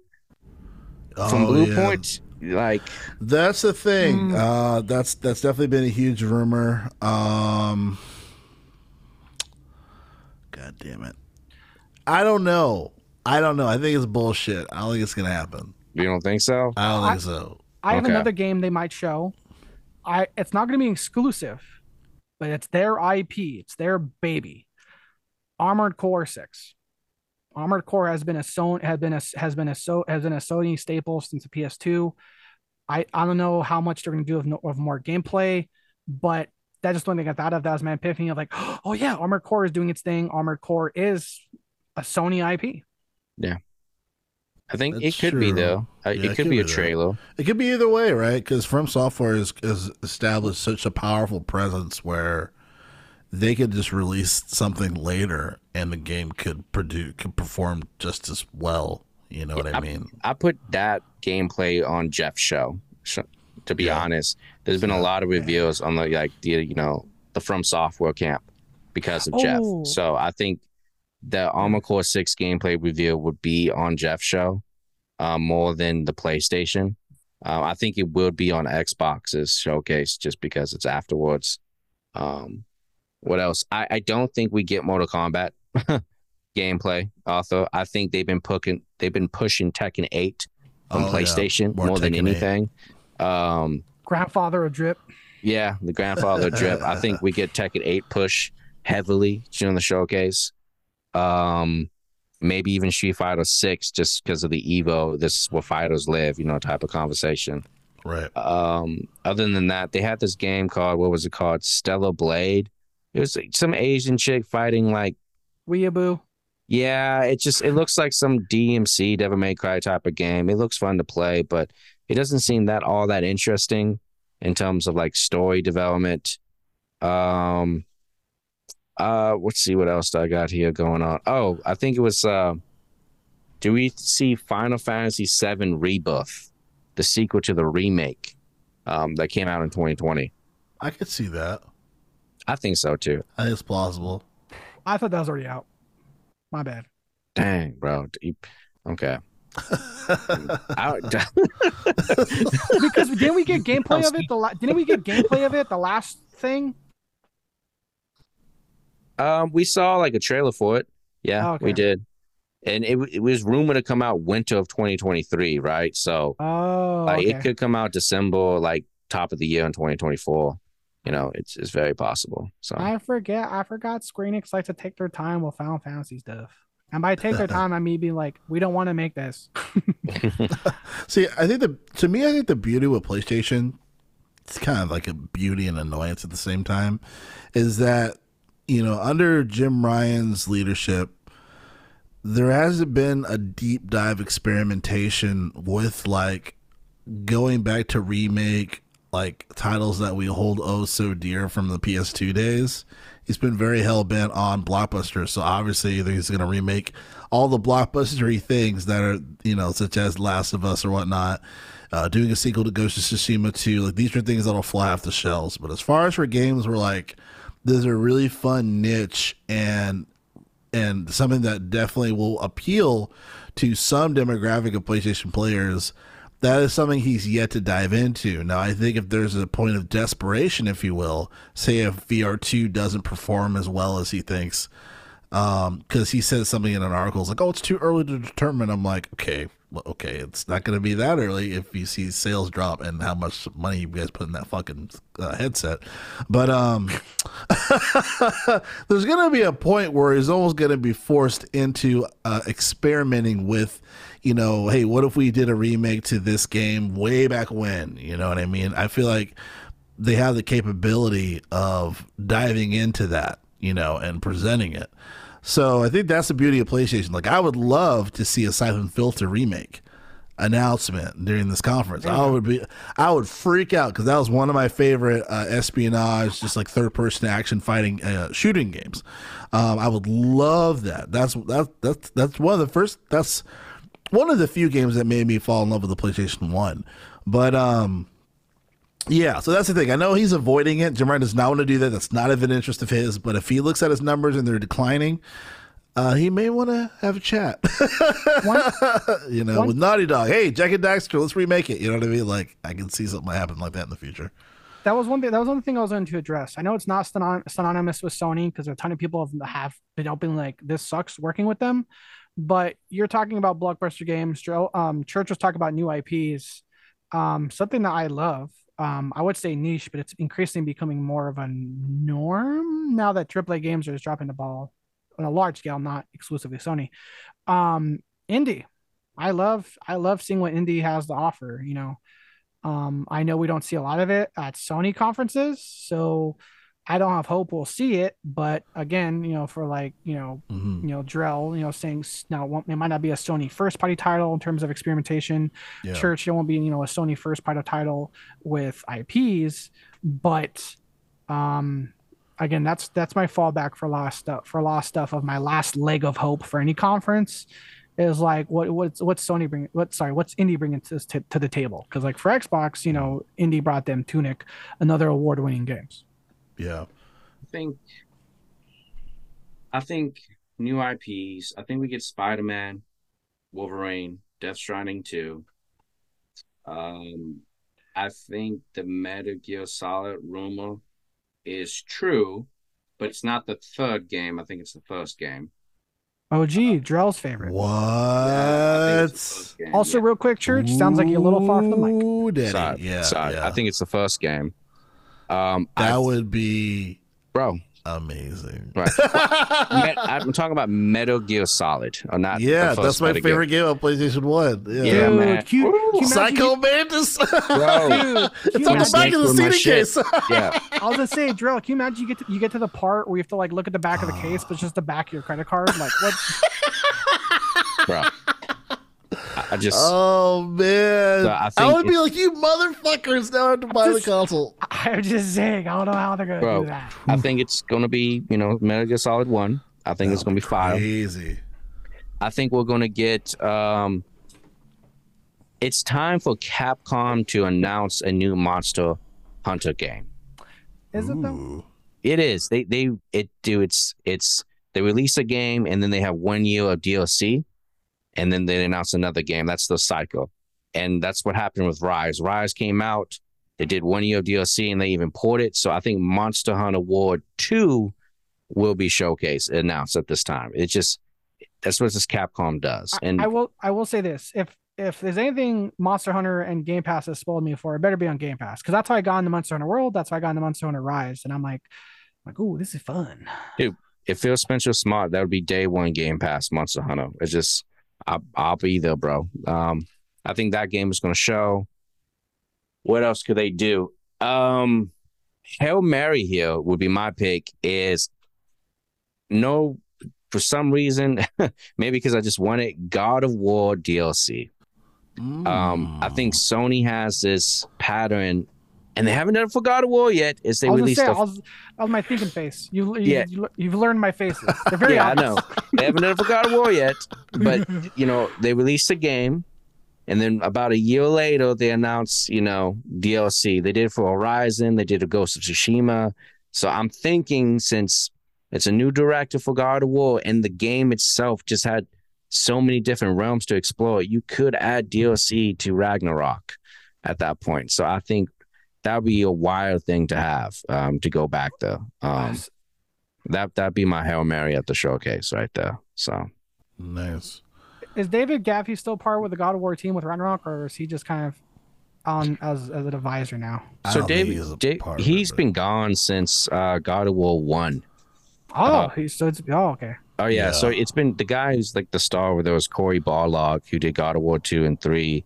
from Oh, Blue yeah. Point? Like That's the thing. Mm. Uh, that's that's definitely been a huge rumor. Um, God damn it! I don't know. I don't know. I think it's bullshit. I don't think it's gonna happen. you don't think so? I don't I- think so. I have Okay. another game they might show. I it's not going to be exclusive, but it's their IP. It's their baby. Armored Core Six. Armored Core has been a Sony has been a has been a so has been a Sony staple since the PS2. I I don't know how much they're going to do of, no- of more gameplay, but that's just one thing I thought of. That was my epiphany of like, oh yeah, Armored Core is doing its thing. Armored Core is a Sony IP. Yeah. I think That's it could be though. Uh, Yeah, it could be a trailer. It could be either way, right? Because From Software has has established such a powerful presence where they could just release something later, and the game could produce could perform just as well. You know what I mean? I put that gameplay on Geoff's show. So, to be Yeah. honest, there's been a lot of reviews on the like the you know the From Software camp because of Oh. Geoff. So I think the Armored Core Six gameplay review would be on Geoff's show uh, more than the PlayStation. Uh, I think it will be on Xbox's showcase just because it's afterwards. Um, what else? I, I don't think we get Mortal Kombat gameplay. Also, I think they've been pushing they've been pushing Tekken Eight on Oh, yeah. PlayStation More more, than anything. Um, Grandfather of drip. yeah, the grandfather drip. I think we get Tekken 8 push heavily during the showcase. Um, maybe even Street Fighter 6 just because of the Evo. This is where fighters live, you know, type of conversation. Right. Um, other than that, they had this game called what was it called? Stellar Blade. It was like some Asian chick fighting like Weeaboo. yeah, it just it looks like some DMC Devil May Cry type of game. It looks fun to play, but it doesn't seem that all that interesting in terms of like story development. Um uh let's see what else I got here going on. Oh, I think it was uh do we see Final Fantasy VII Rebirth, the sequel to the remake um that came out in 2020? I could see that. I think so too. I think it's plausible. I thought that was already out. My bad. Dang, bro. You- Okay. I- Because didn't we get gameplay of it? The la- didn't we get gameplay of it? The last thing. Um, we saw like a trailer for it. Yeah, Oh, okay. we did, and it it was rumored to come out winter of 2023, right? So Oh, like, okay. it could come out December, like top of the year in 2024. You know, it's it's very possible. So I forget. I forgot. Square Enix likes to take their time with Final Fantasy stuff. And by take their time, I mean being like, we don't want to make this. See, I think the to me, I think the beauty with PlayStation, it's kind of like a beauty and annoyance at the same time, is that you know under Jim Ryan's leadership, there hasn't been a deep dive experimentation with like going back to remake like titles that we hold oh so dear from the PS2 days. He's been very hell bent on blockbusters, so obviously he's going to remake all the blockbustery things that are you know such as Last of Us or whatnot. Uh, doing a sequel to Ghost of Tsushima 2, like these are things that'll fly off the shelves. But as far as for games, we're like, there's a really fun niche and and something that definitely will appeal to some demographic of PlayStation players. That is something he's yet to dive into. Now, I think if there's a point of desperation, if you will, say if VR2 doesn't perform as well as he thinks, because he says something in an article, it's like, oh, it's too early to determine. I'm like, okay, well, okay, it's not going to be that early if you see sales drop and how much money you guys put in that fucking uh, headset. But um, there's going to be a point where he's almost going to be forced into uh, experimenting with, you know, hey, what if we did a remake to this game way back when? You know what I mean? I feel like they have the capability of diving into that, you know, and presenting it. So I think that's the beauty of PlayStation. Like, I would love to see a Siphon Filter remake announcement during this conference. I would be, I would freak out because that was one of my favorite uh, espionage, just like third person action fighting uh, shooting games. Um, I would love that. That's that that's that's one of the first. That's one of the few games that made me fall in love with the PlayStation One. But um, yeah, so that's the thing. I know he's avoiding it. Jim Ryan does not want to do that. That's not of an interest of his. But if he looks at his numbers and they're declining, uh, he may want to have a chat. you know, One- with Naughty Dog. Hey, Jak and Daxter, let's remake it. You know what I mean? Like, I can see something happen like that in the future. That was one thing. That was one thing I was going to address. I know it's not synon- synonymous with Sony because a ton of people have, have been open like this sucks working with them. But you're talking about blockbuster games. Joe, um, Church was talking about new IPs. Um, something that I love. Um, I would say niche, but it's increasingly becoming more of a norm now that AAA games are just dropping the ball on a large scale, not exclusively Sony. Um, indie. I love I love seeing what indie has to offer. You know, um, I know we don't see a lot of it at Sony conferences, so I don't have hope we'll see it. But again, you know, for like you know, hmm you know, Drell, you know, saying now it might not be a Sony first party title in terms of experimentation. Yeah. Church, it won't be you know a Sony first party title with IPs, but um, again, that's that's my fallback for lost stuff for lost stuff of my last leg of hope for any conference is like what what's what's Sony bringing what sorry what's indie bringing to to, to the table because like for Xbox you know indie brought them Tunic another award winning games Yeah. I think I think new IPs. I think we get Spider Man, Wolverine, Death Stranding 2. Um, I think the Metal Gear Solid rumor is true, but it's not the third game. I think it's the first game. Oh, gee, Drell's favorite. What? Yeah, it's the first game, Also, yeah. real quick, church. Sounds like you're a little far from the mic. Ooh, Daddy. Sorry, yeah, sorry. yeah. I think it's the first game. Um, that I, would be bro. amazing. Right. Met, I'm talking about Metal Gear Solid, or not? yeah, first that's my Metal Gear. favorite game on PlayStation One. Yeah. Yeah, Dude, man. can you- can you imagine Psycho you- Mantis. Bro, it's on the imagine- back of the With CD case. yeah, I was gonna say, Drill. Can you imagine you get to, you get to the part where you have to like look at the back of the case, but it's just the back of your credit card? Like what? bro. I, I just Oh man, So I I, would be like, you motherfuckers now have to buy the just- console. I'm just saying. I don't know how they're gonna Bro. do that. I think it's gonna be you know Metal Gear Solid One. I think it's gonna be five. Easy. I think we're gonna get. um It's time for Capcom to announce a new Monster Hunter game. Is it though? It is. They they it do. It's it's they release a game and then they have one year of DLC, and then they announce another game. That's the cycle, and that's what happened with Rise. Rise came out. They did one year of DLC and they even ported. It. So I think Monster Hunter World Two will be showcased announced at this time. It's just that's what this Capcom does. And I will. I will say this: if if there's anything Monster Hunter and Game Pass has spoiled me for, it better be on Game Pass because that's how I got into Monster Hunter World. That's how I got into Monster Hunter Rise, and I'm like, like, ooh, this is fun. Dude, if Phil Spencer smart, that would be day one Game Pass Monster Hunter. It's just I'll, I'll be there, bro. Um, I think that game is going to show. What else could they do? Um, Hail Mary here would be my pick. Is no for some reason, maybe because I just wanted God of War DLC. Um, I think Mm. Sony has this pattern, and they haven't done it for God of War yet. Is they I released say, a I was, I was my thinking face. You, you, Yeah. you, you've learned my faces. They're very yeah, I obvious. know. They haven't done it for God of War yet, but you know, they released a game, and then about a year later, they announced, you know, DLC. They did it for Horizon. They did a Ghost of Tsushima. So I'm thinking since it's a new director for God of War, and the game itself just had so many different realms to explore, you could add DLC to Ragnarok at that point. So I think that would be a wild thing to have um, to go back there. Um, that that'd be my hail mary at the showcase right there. So nice. Is David Jaffe still part with the God of War team with Ragnarok, or is he just kind of on as as an advisor now? So David, he's a Da- part of he's been gone since uh, God of War one. Oh, Uh, he's so it's oh okay. Oh yeah. so it's been the guy who's like the star. Where there was Cory Barlog who did God of War two and three,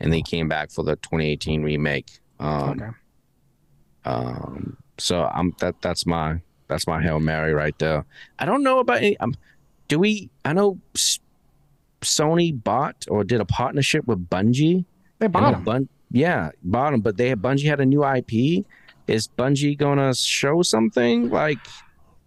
and then he came back for the 2018 remake. Um, okay. Um, so I'm that that's my that's my hail mary right there. I don't know about any. Um, do we? I know S- Sony bought or did a partnership with Bungie. They bought him. Bun- yeah, bought them, but they Bungie had a new IP. Is Bungie gonna show something like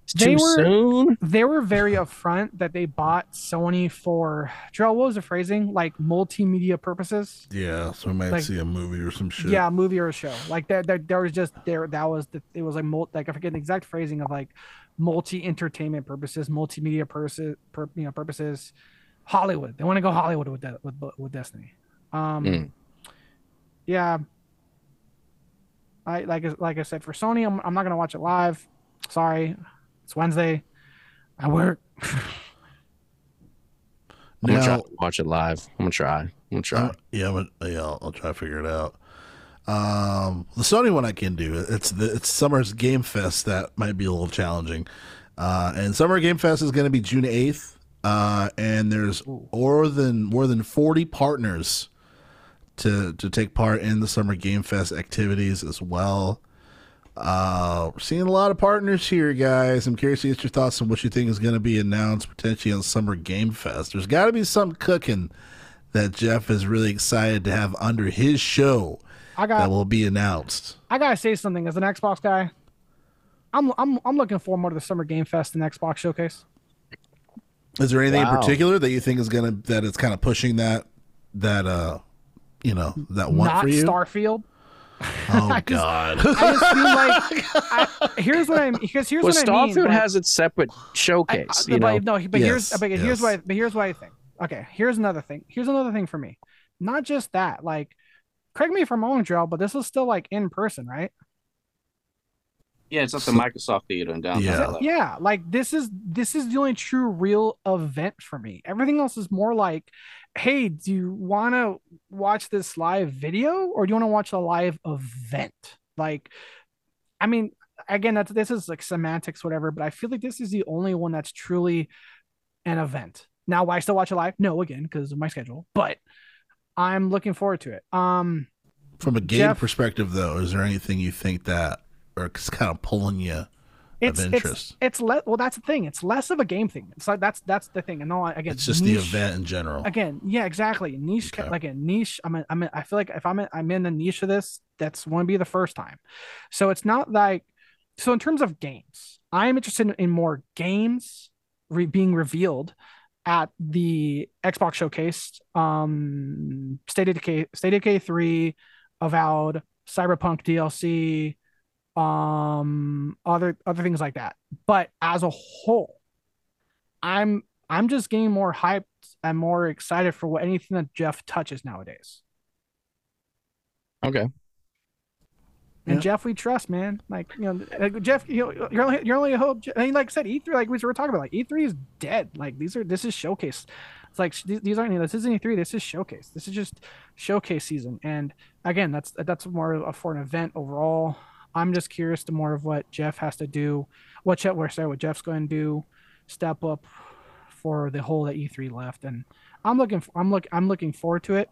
it's They too were- soon? They were very upfront that they bought Sony for Joel. What was the phrasing? Like multimedia purposes. Yeah, so we might Like- see a movie or some shit. Yeah, a movie or a show. Like there, there, there was just there. That was the. It was like mul- like I forget the exact phrasing of like multi entertainment purposes, multimedia purposes, per, you know, purposes. Hollywood. They want to go Hollywood with that with with Destiny. Um, Mm. yeah. I like like I said for Sony, I'm I'm not gonna watch it live. Sorry, it's Wednesday. I work. I'm gonna try to watch it live. I'm gonna try. I'm gonna try. Uh, yeah, I'm gonna- yeah, I'll, I'll try to figure it out. Um, the Sony one I can do. It's the it's Summer's Game Fest that might be a little challenging. Uh, and Summer Game Fest is going to be June eighth. Uh, and there's more than more than forty partners to to take part in the Summer Game Fest activities as well. Uh, seeing a lot of partners here, guys. I'm curious to get your thoughts on what you think is going to be announced potentially on Summer Game Fest. There's got to be some cooking that Geoff is really excited to have under his show I got, that will be announced. I gotta say something as an Xbox guy. I'm I'm I'm looking forward more to the Summer Game Fest and Xbox Showcase. Is there anything in particular that you think is gonna that it's kind of pushing that that uh you know that one Not for you? Starfield. oh I just- God! I just feel like I, here's what I'm because here's well, what I mean. Starfield like- has its separate showcase. I- you but know, no, but here's Yes, but here's why but here's what I think. Okay, here's another thing. Here's another thing for me. Not just that, like correct me if I'm wrong, Joe, but this is still like in person, right? Yeah, it's at the So- Microsoft Theater in downtown. Yeah. LA. Yeah, like this is this is the only true real event for me. Everything else is more like, hey, do you want to watch this live video or do you want to watch a live event? Like, I mean, again, that's this is like semantics, whatever. But I feel like this is the only one that's truly an event. Now, why I still watch it live? No, again, because of my schedule. But I'm looking forward to it. Um, From a game Geoff- perspective, though, is there anything you think that are kind of pulling you it's of interest? it's le- well, that's the thing. It's less of a game thing. It's like that's that's the thing. And no, I again, It's just the event in general. again yeah exactly niche Okay. like a niche i'm in, i'm in, i feel like if i'm in, i'm in the niche of this that's want to be the first time so it's not like so in terms of games i'm interested in, in more games re- being revealed at the xbox showcase um state of decay state of decay 3 avowed cyberpunk dlc um other other things like that but as a whole i'm I'm just getting more hyped and more excited for what anything that Geoff touches nowadays. Okay. And Yeah. Geoff, we trust, man. Like you know, like, Geoff, you know, you're only you're only a hope. I mean, like I said, E3, like we were talking about, like E3 is dead. Like these are this is showcase. It's like these, these aren't this isn't E3. This is showcase. This is just showcase season. And again, that's that's more of- for an event overall. I'm just curious to more of what Geoff has to do, what Geoff, where sorry, what Geoff's going to do, step up for the hole that E3 left. And I'm looking, I'm look, I'm looking forward to it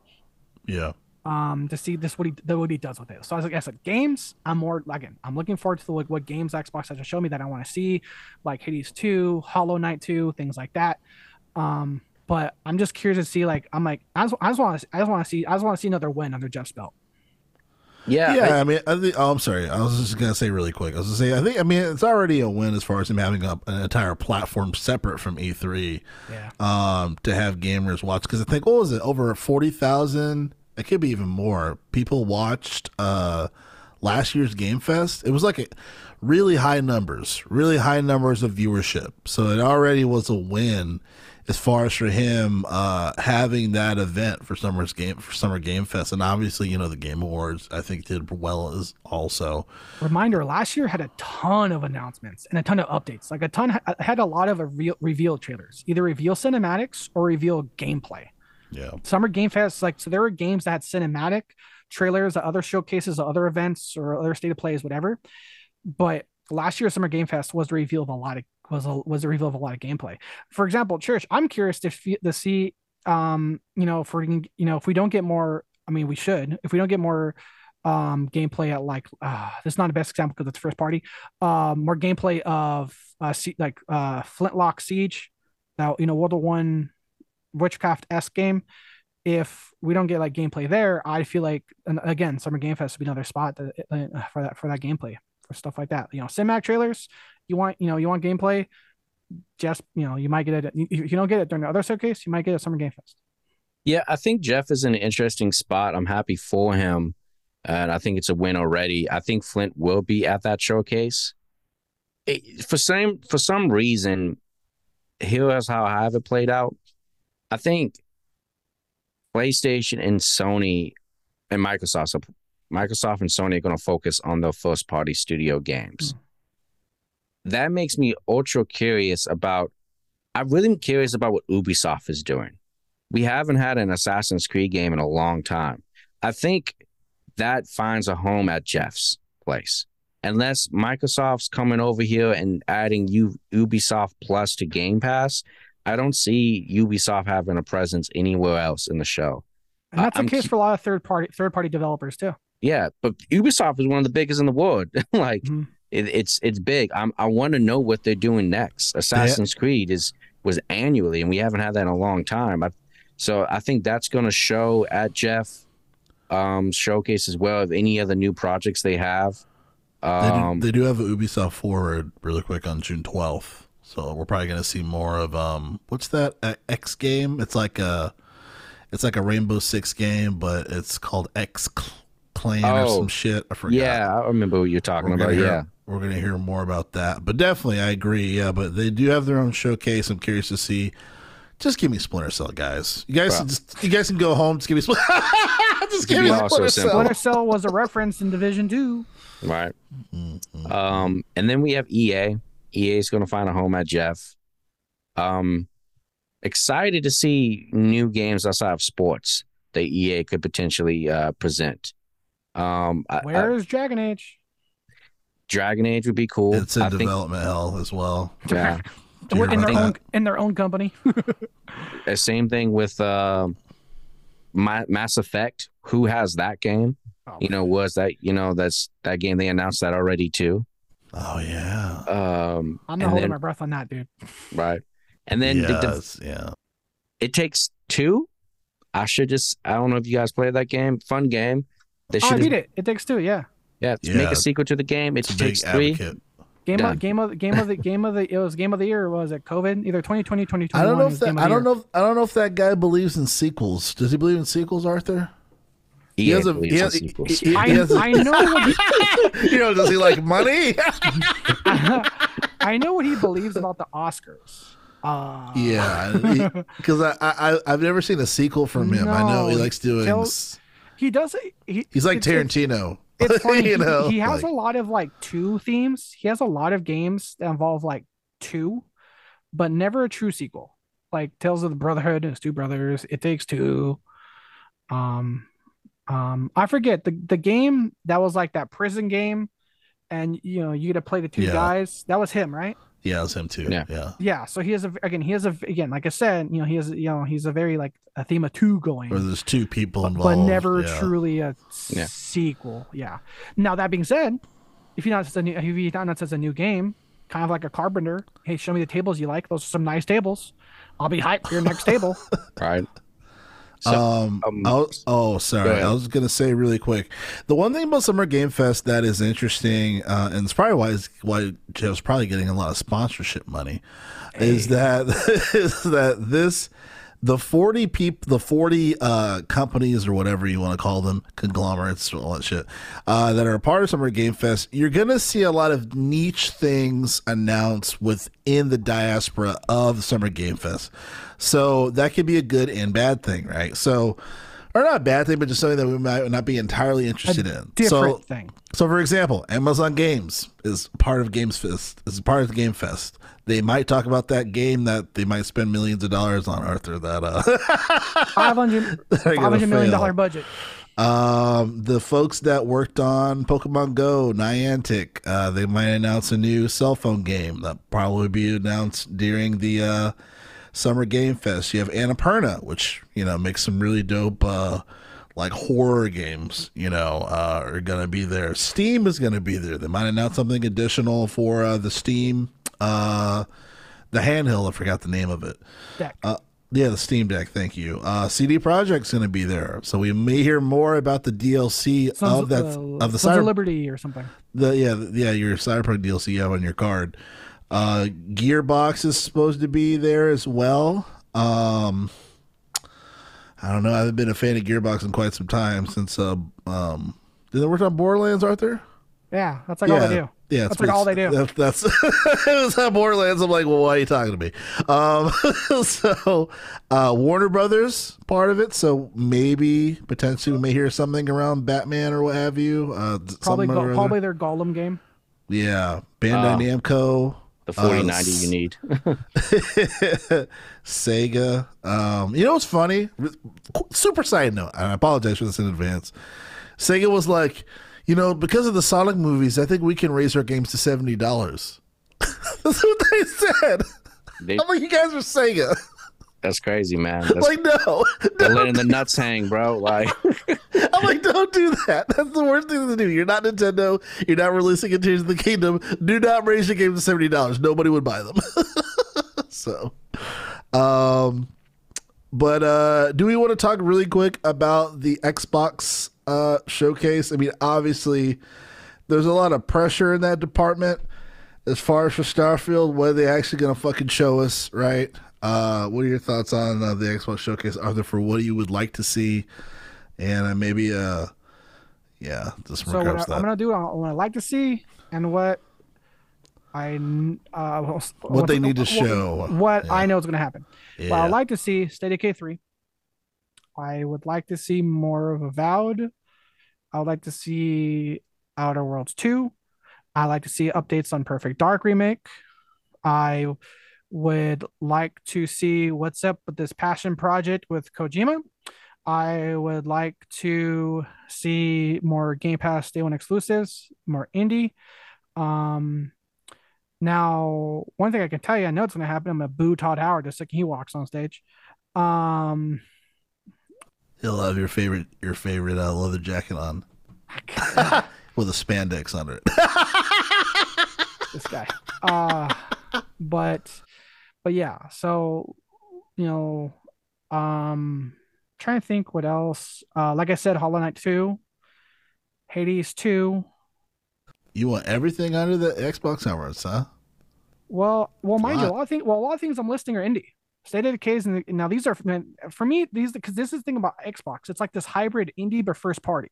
Yeah. um to see this what he what he does with it. So I was like I said, games. I'm more again. I'm looking forward to the, like what games Xbox has to show me that I want to see, like Hades Two, Hollow Knight Two, things like that. Um, but I'm just curious to see like I'm like I just, I just want to I just want to see I just want to see another win under Geoff's belt. Yeah. Yeah, I- I, mean, I think. Oh, I'm sorry. I was just gonna say really quick. I was gonna say, I think. I mean, it's already a win as far as him having a, an entire platform separate from E3, Yeah. um, to have gamers watch. Because I think what was it? Over forty thousand. It could be even more. People watched uh, last year's Game Fest. It was like a really high numbers, really high numbers of viewership. So it already was a win as far as for him uh, having that event for summer's game for summer game fest and obviously you know the game awards i think did well as also Reminder: Last year had a ton of announcements and a ton of updates. Like a ton had a lot of reveal reveal trailers, either reveal cinematics or reveal gameplay. yeah Summer Game Fest, like so, there were games that had cinematic trailers, other showcases, other events, or other state of plays, whatever. But last year's Summer Game Fest was the reveal of a lot of was a was a reveal of a lot of gameplay. For example, Church, I'm curious to to see, um, you know, if we you know, if we don't get more, I mean, we should. If we don't get more, um, gameplay at like, uh, this is not the best example because it's first party. Um, more gameplay of uh, like uh, Flintlock Siege, now you know World War One, Witchcraft s game if we don't get like gameplay there, I feel like and again, Summer Game Fest would be another spot that, uh, for that for that gameplay for stuff like that. You know, cinematic trailers. You want you know you want gameplay. Just you know you might get it. If you don't get it during the other showcase, you might get it at Summer Game Fest. Yeah, I think Geoff is in an interesting spot. I'm happy for him. And I think it's a win already. I think Flint will be at that showcase. It- for some for some reason, here's how I have it played out. I think PlayStation and Sony and Microsoft, Microsoft and Sony are going to focus on their first party studio games. Hmm. That makes me ultra curious about. I'm really curious about what Ubisoft is doing we haven't had an Assassin's Creed game in a long time. I think that finds a home at Geoff's place. Unless Microsoft's coming over here and adding U- Ubisoft Plus to Game Pass, I don't see Ubisoft having a presence anywhere else in the show. And that's I'm the case cu- for a lot of third party third party developers too. Yeah, but Ubisoft is one of the biggest in the world. like Mhm. It, it's it's big. I'm, I want to know what they're doing next. Assassin's Creed is was annually, and we haven't had that in a long time. I, so I think that's going to show at Geoff um, showcase as well of any other new projects they have. they, Um, do, they do have ubisoft forward really quick on june 12th so we're probably going to see more of um what's that uh, x game it's like a it's like a rainbow six game but it's called x Cl- clan or Oh, some shit i forgot yeah, I remember what you're talking We're about. Yeah, we're gonna hear more about that. But definitely, I agree. Yeah, but they do have their own showcase. I'm curious to see Just give me Splinter Cell, guys. You guys, Bro. just, you guys can go home. Just give me Splinter. just give me be also Splinter simple. Cell. Splinter Cell was a reference in Division Two. Right. Mhm. Um, and then we have EA. EA is going to find a home at Geoff. Um, excited to see new games outside of sports that EA could potentially uh, present. Um, I- I- Where is Dragon Age? Dragon Age would be cool. It's in I think, development hell as well. yeah. In their about own in their own company. Uh, Same thing with uh, Ma- Mass Effect. Who has that game? Oh, You know, was that you know that's that game they announced that already too. Oh yeah. Um, I'm not holding then, my breath on that, dude. right, and then the de- yeah. it takes two. I should just I don't know if you guys played that game. Fun game. They Oh, I beat it. It takes two. Yeah. Yeah, Yeah. make a sequel to the game. It takes three. advocate. Game Done. of game of game of the game of the it was game of the year. Or was it COVID? Either 2020, 2021. I don't know if that. I don't year. know. If, I don't know if that guy believes in sequels. Does he believe in sequels, Arthur? EA has a- he in has- he- sequels. he- I, has a- I know what he, you know, does he like money? I know what he believes about the Oscars. Uh, yeah, because I, I I've never seen a sequel from him. I know he likes doing. tell- he does. He, he's like it's- it's- Tarantino. It's funny. you he- know, he, has like- a lot of like two themes. He has a lot of games that involve like two, but never a true sequel. Like Tales of the Brotherhood, it's two brothers. It takes two. Um, um, I forget the the game that was like that prison game, and you know you get to play the two Yeah. guys. That was him, right? Yeah, it's him too. Yeah. Yeah, Yeah. So he has a again. He has a again. Like I said, you know, he has you know he's a very like a theme of two going Or there's two people but, involved, but never yeah. truly a Yeah. sequel. Yeah. Now that being said, if you not it's a new, if you not it's a new game, kind of like a carpenter. Hey, show me the tables you like. Those are some nice tables. I'll be hyped for your next table. right? So um, um, I was- oh, sorry. I was gonna say really quick. The one thing about Summer Game Fest that is interesting, uh, and it's probably why it's- why Geoff's probably getting a lot of sponsorship money, is that is that this the forty peop the forty uh, companies or whatever you want to call them conglomerates all that shit uh, that are a part of Summer Game Fest. You're gonna see a lot of niche things announced within the diaspora of Summer Game Fest. So that could be a good and bad thing, right? So, or not a bad thing, but just something that we might not be entirely interested in. Different So, thing. so for example, Amazon Games is part of Games Fest. Is part of Game Fest. They might talk about that game that they might spend millions of dollars on, Arthur. That uh, Five hundred they're five gonna hundred million dollar budget. Um, the folks that worked on Pokemon Go, Niantic, uh, they might announce a new cell phone game that probably be announced during the uh, Summer Game Fest. You have Annapurna, which you know makes some really dope uh, like horror games. You know, uh, are gonna be there. Steam is gonna be there. They might announce something additional for uh, the Steam, uh, the handheld. I forgot the name of it. Deck. Uh, yeah, the Steam Deck. Thank you. Uh, CD Projekt's going to be there, so we may hear more about the DLC Sons of that uh, of the Sons of Cyber, Liberty or something. the yeah the- yeah your Cyberpunk DLC you have on your card. Uh, Gearbox is supposed to be there as well. Um, I don't know. I haven't been a fan of Gearbox in quite some time since uh um did they work on Borderlands, Arthur? Yeah, that's like all they do. Yeah, That's it's- like all they do. That, that's it was on Borderlands. I'm like, well, why are you talking to me? Um, so uh, Warner Brothers part of it. So maybe potentially we may hear something around Batman or what have you. Uh, Probably Go- probably their Gollum game. yeah. Bandai Oh. Namco, The 4090 s- you need. Sega. Um, you know what's funny? Super side note. I apologize for this in advance. Sega was like, you know, because of the Sonic movies, I think we can raise our games to seventy dollars. That's what they said. They, I'm like, you guys are Sega. That's crazy, man. That's, like, no, they're letting the nuts hang, bro. Like, I'm like, don't do that. That's the worst thing to do. You're not Nintendo. You're not releasing a Tears of the Kingdom. Do not raise your game to seventy dollars. Nobody would buy them. so, um, but uh, do we want to talk really quick about the Xbox uh showcase? I mean, obviously, there's a lot of pressure in that department as far as for Starfield. What are they actually going to fucking show us, right? Uh, what are your thoughts on uh, the Xbox showcase, Arthur? For what you would like to see, and uh, maybe, uh, yeah, just So what I, to I'm gonna do uh, what I like to see and what I uh, What they need to what- show. What Yeah. I know is going to happen. Yeah. But I'd like to see State of K three. I would like to see more of Avowed. I would like to see Outer Worlds two. I like to see updates on Perfect Dark remake. I would like to see what's up with this passion project with Kojima. I would like to see more Game Pass Day One exclusives, more indie. Um, now, one thing I can tell you, I know it's going to happen. I'm going to boo Todd Howard the second he walks on stage. Um, He'll have your favorite your favorite uh, leather jacket on with a spandex under it. this guy. Uh, but, but yeah. So, you know, um, trying to think what else. Uh, like I said, Hollow Knight two, Hades two. you want everything under the Xbox hours, huh? Well, well, mind you, a lot. of things. Well, a lot of things I'm listing are indie. State of Decay's and now these are for me these because this is the thing about Xbox. It's like this hybrid indie but first party,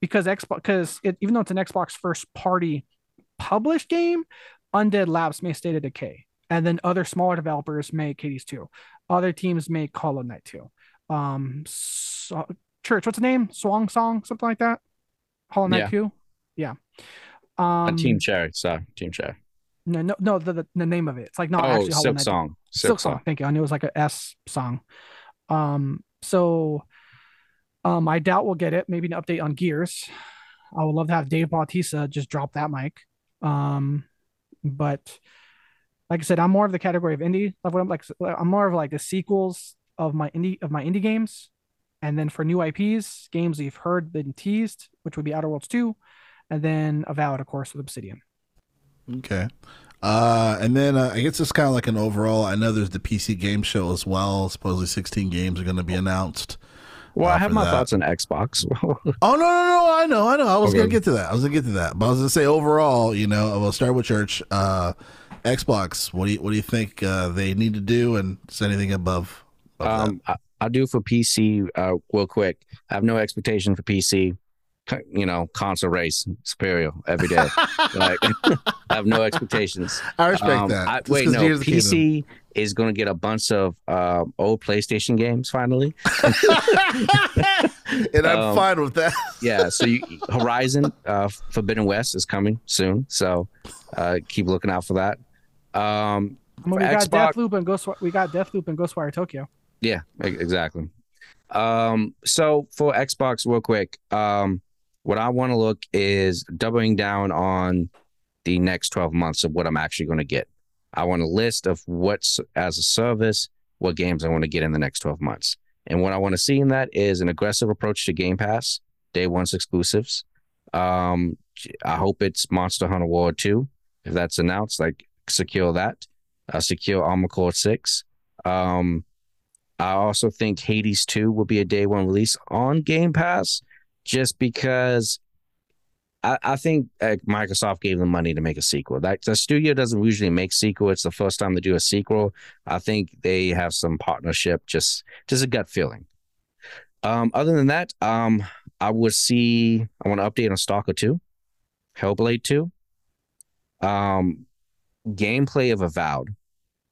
because Xbox because it, even though it's an Xbox first party published game, Undead Labs make State of Decay, and then other smaller developers make Hades two. Other teams make Hollow Knight two. Um, so, Church, what's the name? Swang Song, something like that. Hollow Knight Yeah. two. Yeah. Um, Team chair, sorry, Team chair. no, no, no. The, the, the name of it. It's like not oh, actually Hollow Silk Knight. Song. Silk, Silk song. Song. Thank you. I knew it was like a S song. Um, so um, I doubt we'll get it. Maybe an update on Gears. I would love to have Dave Bautista just drop that mic. Um, but like I said, I'm more of the category of indie. Like what I'm like, I'm more of like the sequels of my indie of my indie games, and then for new IPs, games you've heard been teased, which would be Outer Worlds two, and then Avowed, of course, with Obsidian. Okay. Uh, and then uh, I guess it's kind of like an overall. I know there's the PC game show as well. Supposedly 16 games are going to be announced. Well, uh, I have my that. thoughts on Xbox. Oh no, no, no! I know, I know. I was Okay. gonna get to that. I was gonna get to that. But I was gonna say overall, you know, we'll start with Church. Uh, Xbox. What do you what do you think uh, they need to do, and is anything above? above um, I, I do for PC. Uh, real quick. I have no expectation for PC. You know, console race superior every day. like, I have no expectations. I respect Um, that. I, wait, no. Kingdom. PC is going to get a bunch of uh, old PlayStation games finally. and I'm um, fine with that. Yeah. So you, Horizon uh, Forbidden West is coming soon. So uh, keep looking out for that. Um, I mean, we got Xbox- Deathloop and Ghost. We got Deathloop and Ghostwire Tokyo. Yeah, exactly. Um, so for Xbox, real quick, um, what I want to look is doubling down on the next 12 months of what I'm actually going to get. I want a list of what's as a service, what games I want to get in the next 12 months. And what I want to see in that is an aggressive approach to Game Pass, day one's exclusives. Um, I hope it's Monster Hunter World 2. If that's announced, like secure that. Uh, secure Armor Core 6. Um, I also think Hades 2 will be a day one release on Game Pass just because I, I think uh, Microsoft gave them money to make a sequel. That the studio doesn't usually make sequel. It's the first time they do a sequel. I think they have some partnership, just just a gut feeling. Um, other than that, um, I would see I want to update on Stalker 2, Hellblade 2. Um gameplay of Avowed.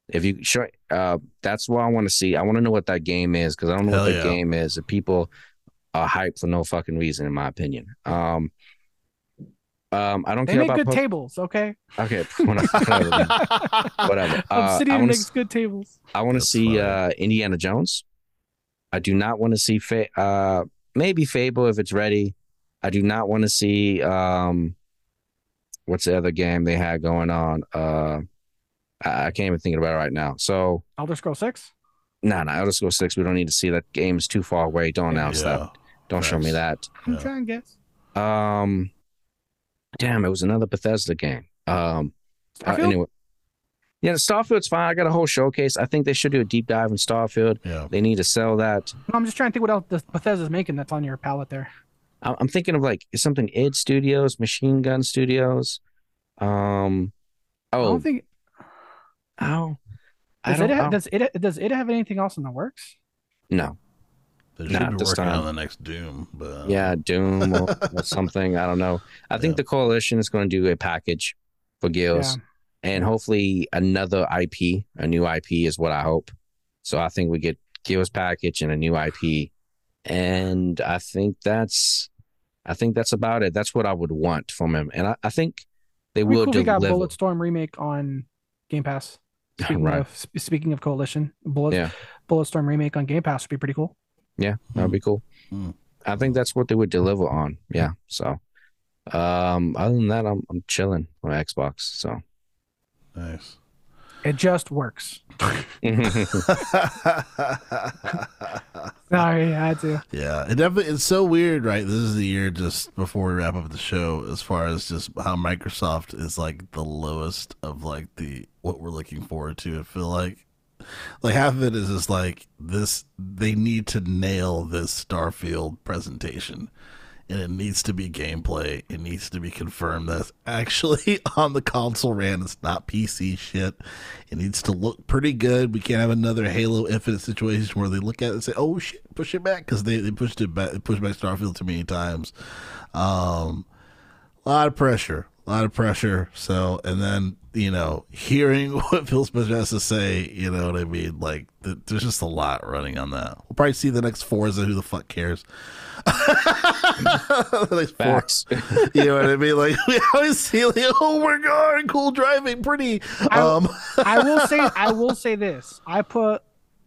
If you sure, uh, that's what I want to see. I want to know what that game is because I don't know Hell what yeah. the game is. The people are hyped for no fucking reason, in my opinion. Um, um, I don't They care make about good po- tables, okay? okay, whatever. whatever. whatever. Uh, I Obsidian want makes to good tables. I want to see uh, Indiana Jones. I do not want to see Fa- uh, maybe Fable if it's ready. I do not want to see um, what's the other game they had going on. Uh, I, I can't even think about it right now. So Elder Scroll Six. no, no, Elder Scrolls Six. We don't need to see that game is too far away. Don't announce Yeah. that. Don't show me that. I'm Yeah. trying to guess. Um, damn, it was another Bethesda game. Um, uh, Starfield? anyway, yeah, the Starfield's fine. I got a whole showcase. I think they should do a deep dive in Starfield. Yeah. They need to sell that. No, I'm just trying to think what else Bethesda's making that's on your palette there. I- I'm thinking of like something id Studios, Machine Gun Studios. Um, oh, I oh, don't think oh, I does don't, it, I does it does it have anything else in the works? no. They Not be working time. on the next Doom, but Yeah, Doom or, or something. I don't know. I think Yeah. the coalition is going to do a package for Gears. and hopefully another IP, a new IP is what I hope. So I think we get Gears package and a new IP, and I think that's, I think that's about it. That's what I would want from him, and I, I think they will cool we got. Bulletstorm remake on Game Pass. Speaking Right. of sp- speaking of Coalition, Bullet Yeah. Bulletstorm remake on Game Pass would be pretty cool. Yeah, that would be cool. Hmm. I think that's what they would deliver on. Yeah. So, um, other than that, I'm I'm chilling on Xbox. So, Nice. It just works. Sorry, I had to. Yeah, it definitely it's so weird, right? This is the year just before we wrap up the show, as far as just how Microsoft is like the lowest of like the what we're looking forward to. I feel like like half of it is just like this they need to nail this Starfield presentation. And it needs to be gameplay. It needs to be confirmed that's actually on the console ran. It's not PC shit. It needs to look pretty good. We can't have another Halo Infinite situation where they look at it and say, "Oh shit, push it back," because they, they pushed it back. They pushed back Starfield too many times. Um, a lot of pressure, a lot of pressure. So, and then you know, hearing what Phil Spencer has to say, you know what I mean? Like, th- there's just a lot running on that. We'll probably see the next Forza. Who the fuck cares? the next facts. Forza, you know what I mean? Like, we always see, like, oh my god, cool driving, pretty. I- Um, I will say I will say this. I put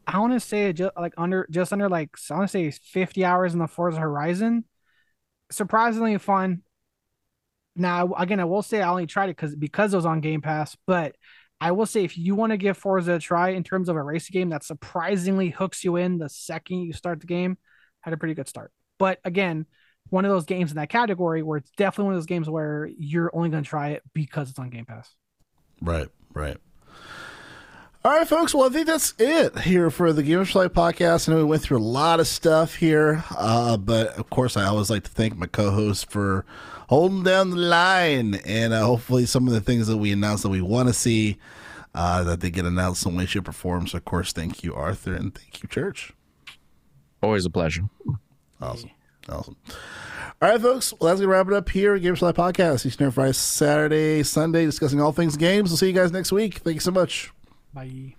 I want to say just like under just under like I want to say 50 hours in the Forza Horizon. Surprisingly fun. Now again, I will say I only tried it because because it was on Game Pass, but I will say if you want to give Forza a try in terms of a racing game that surprisingly hooks you in the second you start the game, had a pretty good start. But again, one of those games in that category where it's definitely one of those games where you're only going to try it because it's on Game Pass. Right, right. All right, folks. Well, I think that's it here for the Gamers for Life podcast. I know we went through a lot of stuff here, uh, but of course, I always like to thank my co-host for holding down the line, and uh, hopefully, some of the things that we announced that we want to see uh, that they get announced some way, shape, or form. So, of course, thank you, Arthur, and thank you, Church. Always a pleasure. Awesome. Awesome. All right, folks. Well, that's going to wrap it up here at Gamers for Life Podcast. Eastern Friday, Saturday, Sunday, discussing all things games. We'll see you guys next week. Thank you so much. Bye.